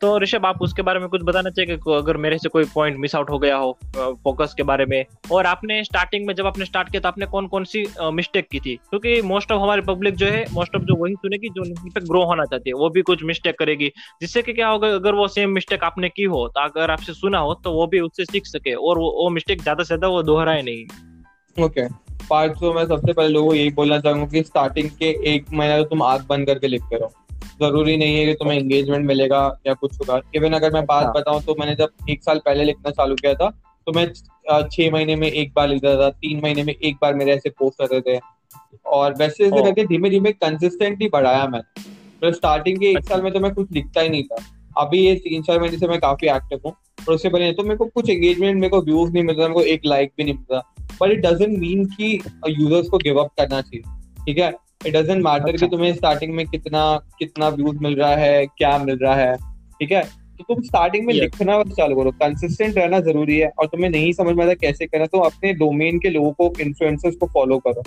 तो ऋषभ आप उसके बारे में कुछ बताना चाहिए अगर मेरे से कोई पॉइंट मिस आउट हो गया हो फोकस के बारे में। और आपने स्टार्टिंग में जब आपने स्टार्ट किया तो आपने कौन कौन सी मिस्टेक की थी? क्योंकि मोस्ट ऑफ़ हमारी पब्लिक जो है मोस्ट ऑफ़ जो वही सुनेगी जो पे ग्रो होना चाहती है वो भी कुछ मिस्टेक करेगी। जिससे कि क्या होगा अगर वो सेम मिस्टेक आपने की हो तो अगर आपसे सुना हो तो वो भी उससे सीख सके और वो, वो मिस्टेक ज़्यादा से ज़्यादा वो दोहराए नहीं। ओके पार्ट तो मैं सबसे पहले लोगों को यही बोलना चाहूँगा कि स्टार्टिंग के एक महीना तो तुम आग बंद करके लिखते रहो। ज़रूरी नहीं है कि तुम्हें एंगेजमेंट मिलेगा या कुछ होगा। इवन अगर मैं बात हाँ। बताऊँ तो मैंने जब एक साल पहले लिखना चालू किया था तो मैं छह महीने में एक बार लिखता था तीन महीने में एक बार मेरे ऐसे पोस्ट रहते थे। और वैसे वैसे करके धीमे धीमे कंसिस्टेंटली बढ़ाया मैंने। तो स्टार्टिंग के एक। साल में तो मैं कुछ लिखता ही नहीं था। अभी ये तीन चार महीने से मैं काफ़ी एक्टिव हूँ। और उससे पहले तो मेरे को कुछ एंगेजमेंट मेरे को व्यूज़ नहीं मिलता मेरे को एक लाइक भी नहीं मिलता बट इट डजेंट मीन कि यूज़र्स को गिव अप करना चाहिए। ठीक है? इट डजेंट मैटर कि तुम्हें स्टार्टिंग में कितना कितना व्यूज़ मिल रहा है क्या मिल रहा है ठीक है? तो तुम स्टार्टिंग में लिखना चालू करो। कंसिस्टेंट रहना ज़रूरी है और तुम्हें नहीं समझ में आता कैसे करना तो अपने डोमेन के लोगों को इन्फ्लुएंसर्स को फॉलो करो।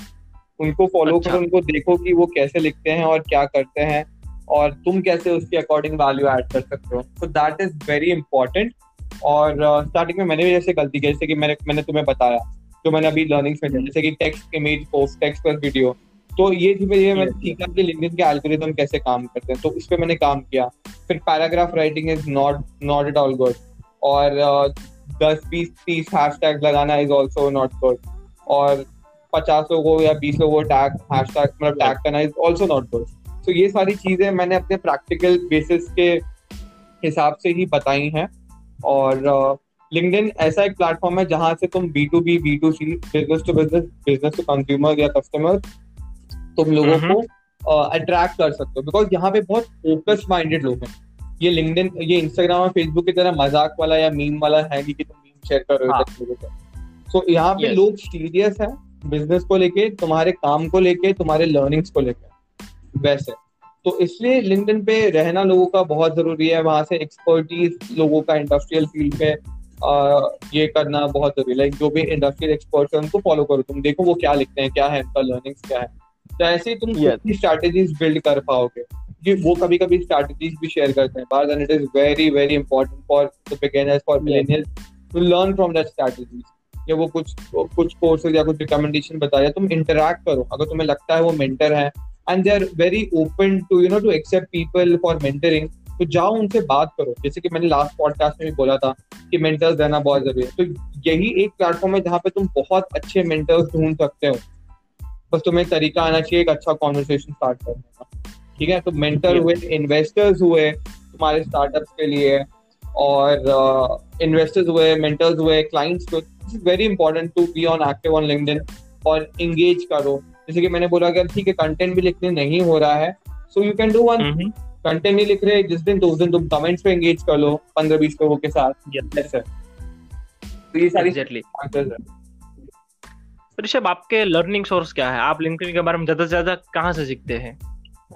उनको फॉलो अच्छा। करो उनको देखो कि वो कैसे लिखते हैं और क्या करते हैं और तुम कैसे उसके अकॉर्डिंग वैल्यू ऐड कर सकते हो। So that is very important और स्टार्टिंग uh, में मैंने भी जैसे गलती की जैसे कि मैंने मैंने तुम्हें बताया जो मैंने अभी लर्निंग्स में जैसे कि text image post text plus video तो ये धीरे धीरे मैंने सीखा कि लिंक्डइन के एल्गोरिथम कैसे काम करते हैं तो उस पर मैंने काम किया। फिर paragraph writing is not not at all good और दस बीस तीस हैश टैग लगाना इज़ ऑल्सो नॉट गुड और पचास लोगों या बीस लोगों को टैग हैश टैग मतलब टैग करना इज़ ऑल्सो नॉट गुड तो ये सारी चीज़ें मैंने अपने प्रैक्टिकल बेसिस के हिसाब से ही बताई हैं। और लिंक्डइन uh, ऐसा एक प्लेटफॉर्म है जहाँ से तुम B to B B to C business to business business to consumer या कस्टमर तुम लोगों को अट्रैक्ट कर सकते हो। बिकॉज़ यहाँ पे बहुत फोकस माइंडेड लोग हैं। ये लिंक्डइन ये इंस्टाग्राम और फेसबुक की तरह मज़ाक वाला या मीम वाला है कि तुम मीम शेयर कर रहे हो हाँ. लोगों को। सो यहाँ पे लोग सीरियस है बिज़नेस को लेके तुम्हारे काम को लेके तुम्हारे लर्निंग्स को लेके। वैसे। तो इसलिए लिंक्डइन पे रहना लोगों का बहुत ज़रूरी है। वहाँ से एक्सपर्टीज लोगों का इंडस्ट्रियल फ़ील्ड पे आ, ये करना बहुत ज़रूरी है। लाइक जो भी इंडस्ट्रियल एक्सपर्ट है उनको फॉलो करो। तुम देखो वो क्या लिखते हैं क्या है उनका लर्निंग्स क्या है। तो ऐसे ही तुम स्ट्रैटेजीज बिल्ड कर पाओगे। कि वो कभी कभी स्ट्रैटेजीज भी शेयर करते हैं। बार it is very very important for the beginners for millennials to learn from that strategies या वो कुछ कुछ कोर्सेज या कुछ रिकमेंडेशन बताया तुम इंटरेक्ट करो। अगर तुम्हें लगता है वो मेंटर है and they are very open to you know to accept people for mentoring तो जाओ उनसे बात करो। जैसे कि मैंने लास्ट पॉडकास्ट में भी बोला था कि मेंटर्स रहना बहुत ज़रूरी है। तो यही एक प्लेटफॉर्म है जहाँ पे तुम बहुत अच्छे मेंटर्स ढूंढ सकते हो। बस तुम्हें तरीका आना चाहिए एक अच्छा कॉन्वर्सेशन स्टार्ट करने का। ठीक है? तो मेंटर हुए इन्वेस्टर्स हुए तुम्हारे स्टार्टअप्स के लिए और इन्वेस्टर्स uh, हुए मेंटर्स हुए क्लाइंट्स हुए very important to be on active on LinkedIn और एंगेज करो। जैसे कि मैंने बोला अगर ठीक है कंटेंट भी लिखने नहीं हो रहा है so you can do one content नहीं लिख रहे जिस दिन तो उस दिन तुम कमेंट्स पे एंगेज कर लो पंद्रह बीस लोगों के साथ। तो ये सारी ऋषभ आपके लर्निंग सोर्स क्या है? आप लिंक्डइन के बारे में ज़्यादा से ज़्यादा कहाँ से सीखते हैं?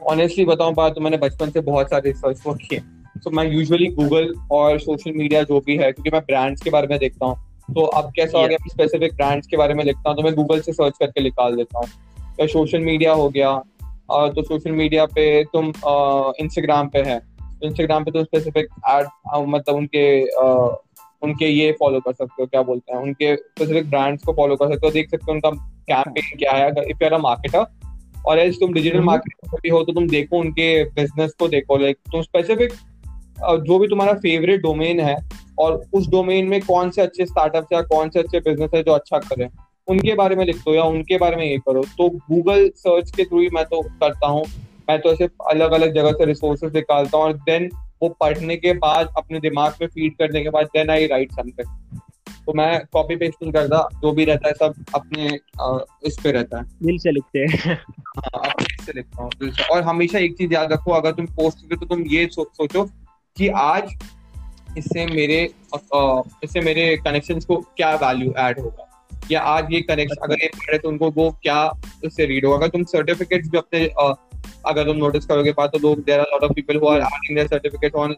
ऑनेस्टली बताऊँ बात तो मैंने बचपन से बहुत सारे रिसर्च वर्क किए। तो मैं यूजुअली गूगल और सोशल मीडिया जो भी है क्योंकि मैं ब्रांड्स के बारे में देखता हूँ। तो अब कैसा हो गया स्पेसिफिक ब्रांड्स के बारे में लिखता हूँ तो मैं गूगल से सर्च करके निकाल देता हूँ। या सोशल मीडिया हो गया तो सोशल मीडिया पे तुम इंस्टाग्राम पे है। इंस्टाग्राम पे तो स्पेसिफिक एड मतलब उनके उनके ये फॉलो कर सकते हो क्या बोलते हैं उनके स्पेसिफिक ब्रांड्स को फॉलो कर सकते हो देख सकते हो उनका कैंपेन क्या है if you are a marketer और एज तुम डिजिटल मार्केटिंग हम्म। भी हो तो तुम देखो उनके बिज़नेस को देखो लाइक तुम स्पेसिफिक जो भी तुम्हारा फेवरेट डोमेन है और उस डोमेन में कौन से अच्छे स्टार्टअप या कौन से अच्छे बिज़नेस है जो अच्छा करें उनके बारे में लिख दो या उनके बारे में ये करो तो गूगल सर्च के थ्रू ही मैं तो करता हूँ मैं तो ऐसे अलग अलग जगह से रिसोर्सेज निकालता हूँ और देन वो पढ़ने के बाद अपने दिमाग में फ़ीड करने के बाद देन आई राइट समथिंग तो मैं कॉपी पेस्ट नहीं करता जो भी रहता है सब अपने आ, इस पे रहता है। दिल से लिखते हैं। हाँ से लिखता हूँ दिल से। और हमेशा एक चीज़ याद रखो अगर तुम पोस्ट करते तो तुम ये सो, सोचो कि आज इससे मेरे इससे मेरे कनेक्शंस को क्या वैल्यू ऐड होगा? या आज ये कनेक्शन अच्छा। अगर ये पढ़े तो उनको वो क्या उससे रीड होगा? अगर तुम सर्टिफिकेट्स भी अपने अगर तुम नोटिस करोगे बात तो लोग there are lot of people who are adding their certificate on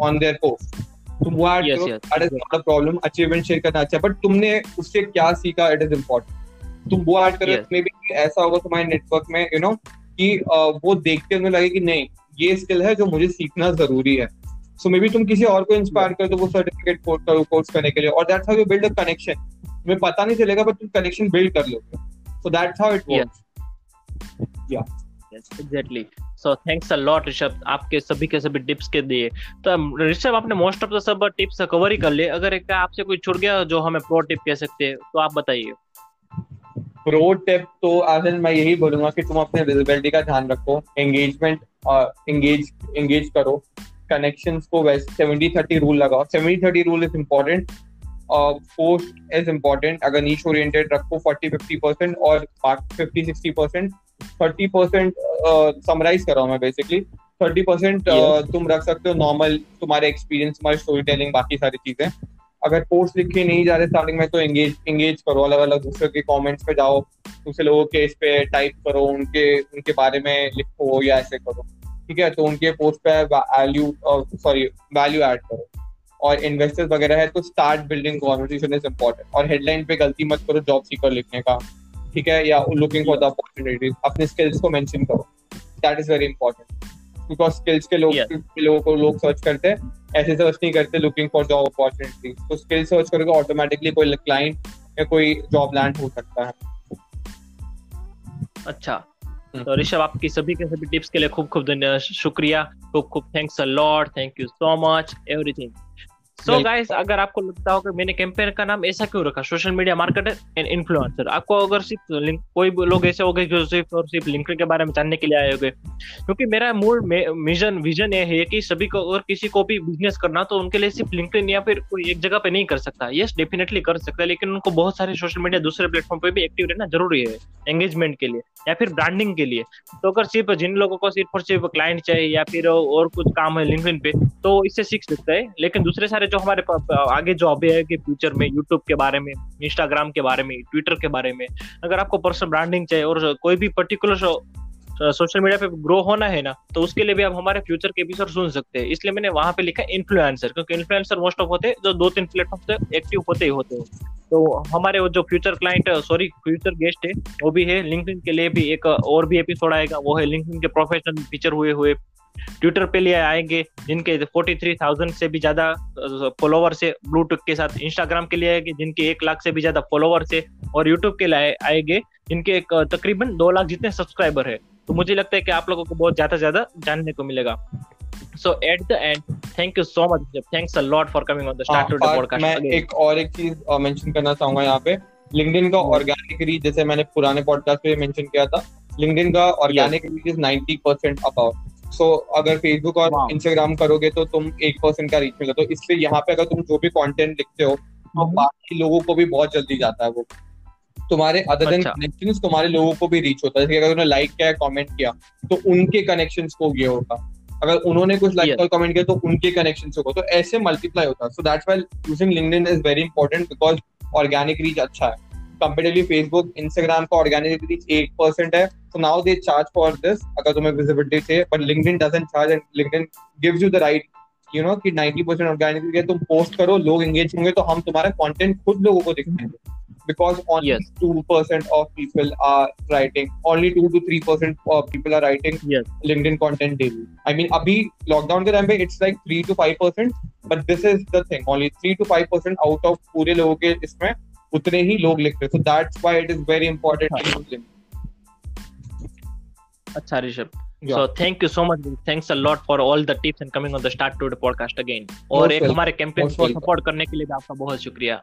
on their post तुम वो करो that is not a problem achievement share करना अच्छा बट तुमने उससे क्या सीखा? इट इज़ इंपॉर्टेंट तुम वो ऐड करो मे बी ऐसा होगा तुम्हारे नेटवर्क में यू नो कि वो देखते उन्हें लगे कि नहीं ये स्किल है जो मुझे सीखना ज़रूरी है। सो मे बी तुम किसी और को इंस्पायर कर दो वो सर्टिफिकेट कोर्स करो कोर्स करने के लिए और that's how you build a connection तुम्हें पता नहीं चलेगा बट तुम कनेक्शन बिल्ड कर लोगे। So that's how it works या exactly so thanks a lot Rishabh आपके सभी के सभी टिप्स के दिए तो ऋषभ आपने मोस्ट ऑफ़ द सब टिप्स कवर ही कर लिए। अगर एक आपसे कोई छूट गया जो हमें प्रो टिप कह सकते हैं तो आप बताइए। प्रो टिप तो आज मैं यही बोलूँगा कि तुम अपने विजिबिलिटी का ध्यान रखो एंगेजमेंट एंगेज एंगेज करो। कनेक्शंस को वैसे सेवेंटी थर्टी रूल लगाओ। Seventy thirty rule is important post is important अगर नीच ओरिएंटेड रखो फोर्टी फिफ्टी परसेंट और fifty sixty percent thirty percent summarize कर रहा हूँ मैं बेसिकली थर्टी परसेंट तुम रख सकते हो नॉर्मल तुम्हारे एक्सपीरियंस तुम्हारी स्टोरी टेलिंग बाकी सारी चीज़ें. अगर पोस्ट लिखे नहीं जा रहे स्टार्टिंग में तो एंगेज एंगेज करो अलग अलग दूसरे के कमेंट्स पे जाओ. दूसरे लोगों के इस पे टाइप करो उनके उनके बारे में लिखो या ऐसे करो. ठीक है? तो उनके पोस्ट पे वैल्यू सॉरी वैल्यू ऐड करो. और इन्वेस्टर्स वगैरह है तो start building conversation is important और हेडलाइन पे गलती मत करो जॉब सीकर लिखने का. ठीक है या लुकिंग फॉर द अपॉर्चुनिटीज़ अपने स्किल्स को मेंशन करो। That is very important because skills के लोग Yeah. लोगों को लोग सर्च करते हैं ऐसे सर्च नहीं करते लुकिंग फॉर जॉब अपॉर्चुनिटीज़ तो स्किल सर्च करोगे ऑटोमेटिकली कोई क्लाइंट या कोई जॉब लैंड हो सकता है। अच्छा। हम्म। तो ऋषभ आपकी सभी के सभी टिप्स के लिए खूब खूब धन्यवाद शुक्रिया। खूब खूब thanks a lot thank you so much everything so Welcome. Guys अगर आपको लगता हो कि मैंने कैंपेन का नाम ऐसा क्यों रखा? Social media marketer and influencer आपको अगर सिर्फ़ लिंक कोई लोग ऐसे हो गए जो सिर्फ़ और सिर्फ़ लिंक्डइन के बारे में जानने के लिए आए होंगे। क्योंकि मेरा मूल विजन विजन ये है कि सभी को अगर किसी को भी बिज़नेस करना तो उनके लिए सिर्फ़ लिंक्डइन या फिर कोई एक जगह पे नहीं कर सकता। यस डेफिनेटली कर सकता है लेकिन उनको बहुत सारे सोशल मीडिया दूसरे प्लेटफॉर्म पर भी एक्टिव रहना ज़रूरी है एंगेजमेंट के लिए या फिर ब्रांडिंग के लिए। तो अगर सिर्फ़ जिन लोगों को सिर्फ़ और सिर्फ़ क्लाइंट चाहिए या फिर और कुछ काम है लिंक्डइन पे तो इससे सीख सकते हैं लेकिन दूसरे सारे जो हमारे आगे जो अभी है कि फ्यूचर में यूट्यूब के बारे में इंस्टाग्राम के बारे में ट्विटर के बारे में, अगर आपको पर्सनल ब्रांडिंग चाहिए और कोई भी पर्टिकुलर सोशल मीडिया पे ग्रो होना है ना तो उसके लिए भी आप हमारे फ्यूचर के एपिसोड सुन सकते हैं। इसलिए मैंने वहाँ पे लिखा इन्फ्लुएंसर क्योंकि इन्फ्लुएंसर मोस्ट ऑफ़ होते हैं, जो दो तीन प्लेटफॉर्म से एक्टिव होते ही होते हैं। तो हमारे वो जो future client sorry future guest है, वो भी है। लिंक के लिए भी एक और भी एपिसोड आएगा, वो है लिंक के प्रोफेशनल फीचर हुए हुए ट्विटर पे लिए आएँगे जिनके 43,000 से भी ज़्यादा फॉलोवर्स है ब्लूटूथ के साथ इंस्टाग्राम के लिए आएँगे जिनके एक लाख से भी ज़्यादा फॉलोवर्स है और यूट्यूब के लिए आएँगे जिनके एक, तकरीबन दो लाख जितने सब्सक्राइबर है। तो मुझे लगता है कि आप लोगों को बहुत ज़्यादा ज़्यादा जानने को मिलेगा। So at the end thank you so much thanks a lot for coming on the start to the podcast मैं एक और एक चीज़ मेंशन करना चाहूँगा यहाँ पे। लिंक्डइन का ऑर्गेनिक रीच जैसे मैंने पुराने पॉडकास्ट पे मेंशन किया था लिंक्डइन का organic reach is 90 percent so अगर फेसबुक और इंस्टाग्राम करोगे तो तुम एक परसेंट का रीच मिलेगा। तो इससे यहाँ पे अगर तुम जो भी कंटेंट लिखते हो तो हम्म। बाकी लोगों को भी बहुत जल्दी जाता है वो। तुम्हारे अदर देन। कनेक्शंस तुम्हारे लोगों को भी रीच होता है। जैसे अगर उन्होंने लाइक किया कमेंट किया तो उनके कनेक्शन को ये होगा। अगर उन्होंने कुछ लाइक. और कमेंट किया तो उनके कनेक्शन होगा। तो ऐसे मल्टीप्लाई होता है। So that's why using LinkedIn is very important because organic reach अच्छा है। कंपेरेटिवली फेसबुक इंस्टाग्राम का ऑर्गेनिक रीच एक परसेंट है so now they charge for this अगर तुम्हें विजिबिलिटी चाहिए but LinkedIn doesn't charge and LinkedIn gives you the right you know कि 90% organic है तुम पोस्ट करो लोग एंगेज होंगे तो हम तुम्हारा कंटेंट खुद लोगों को दिखाएँगे because only Yes. 2% of people are writing only 2 to 3% of people are writing Yes. LinkedIn content daily I mean अभी लॉकडाउन के टाइम पे it's like 3 to 5% but this is the thing only 3 to 5% out of पूरे लोगों के इसमें उतने ही लोग लिख रहे सो हाँ। अच्छा Rishabh so thank you so much thanks a lot for all the tips and coming on the start to the podcast again और एक हमारे कैंपेन को सपोर्ट करने के लिए भी आपका बहुत शुक्रिया।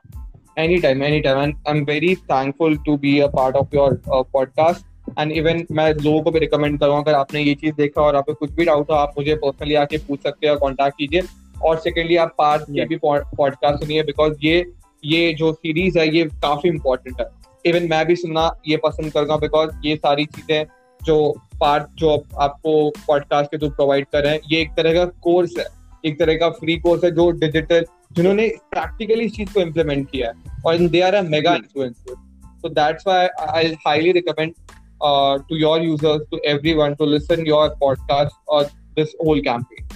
Any time any time I am very thankful to be a part of your podcast and even मैं लोगों को भी रिकमेंड करूँगा अगर आपने ये चीज़ देखा और आपको कुछ भी डाउट हो आप मुझे पर्सनली आके पूछ सकते हो कॉन्टैक्ट कीजिए। और सेकेंडली आप पार्ट yeah. भी पॉडकास्ट सुनिए बिकॉज़ ये ये जो सीरीज़ है ये काफ़ी इम्पोर्टेंट है। इवन मैं भी सुनना ये पसंद करूँगा बिकॉज़ ये सारी चीज़ें जो पार्ट जो आपको पॉडकास्ट के थ्रू प्रोवाइड कर रहे हैं ये एक तरह का कोर्स है। एक तरह का फ्री कोर्स है जो डिजिटल जिन्होंने प्रैक्टिकली इस चीज़ को इम्प्लीमेंट किया है। और they are a mega influencer that's why I highly recommend uh, to your users, to everyone, to listen your podcast or this whole campaign.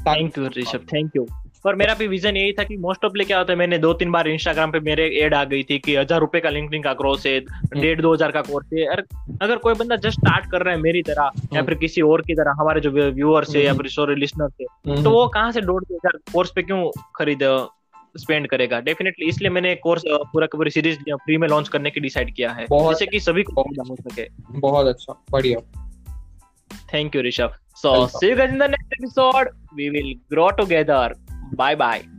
Thank you Rishabh thank you पर मेरा भी vision यही था कि most ऑफली क्या होता है मैंने दो तीन बार इंस्टाग्राम पे मेरे एड आ गई थी कि हज़ार रुपए का लिंक्डइन का कोर्स है डेढ़ दो हज़ार का कोर्स है। अगर कोई बंदा जस्ट स्टार्ट कर रहा है मेरी तरह या फिर किसी और की तरह हमारे जो व्यूअर्स है या फिर सॉरी लिसनर्स है तो वो कहाँ से डेढ़ दो हज़ार कोर्स पे क्यों खरीद स्पेंड करेगा? डेफिनेटली इसलिए मैंने कोर्स पूरा का पूरी सीरीज़ फ्री में लॉन्च करने की डिसाइड किया है। जैसे कि सभी को फ़ायदा हो सके। बहुत अच्छा बढ़िया। Thank you, Rishabh. So, see you guys in the next episode. We will grow together. Bye bye.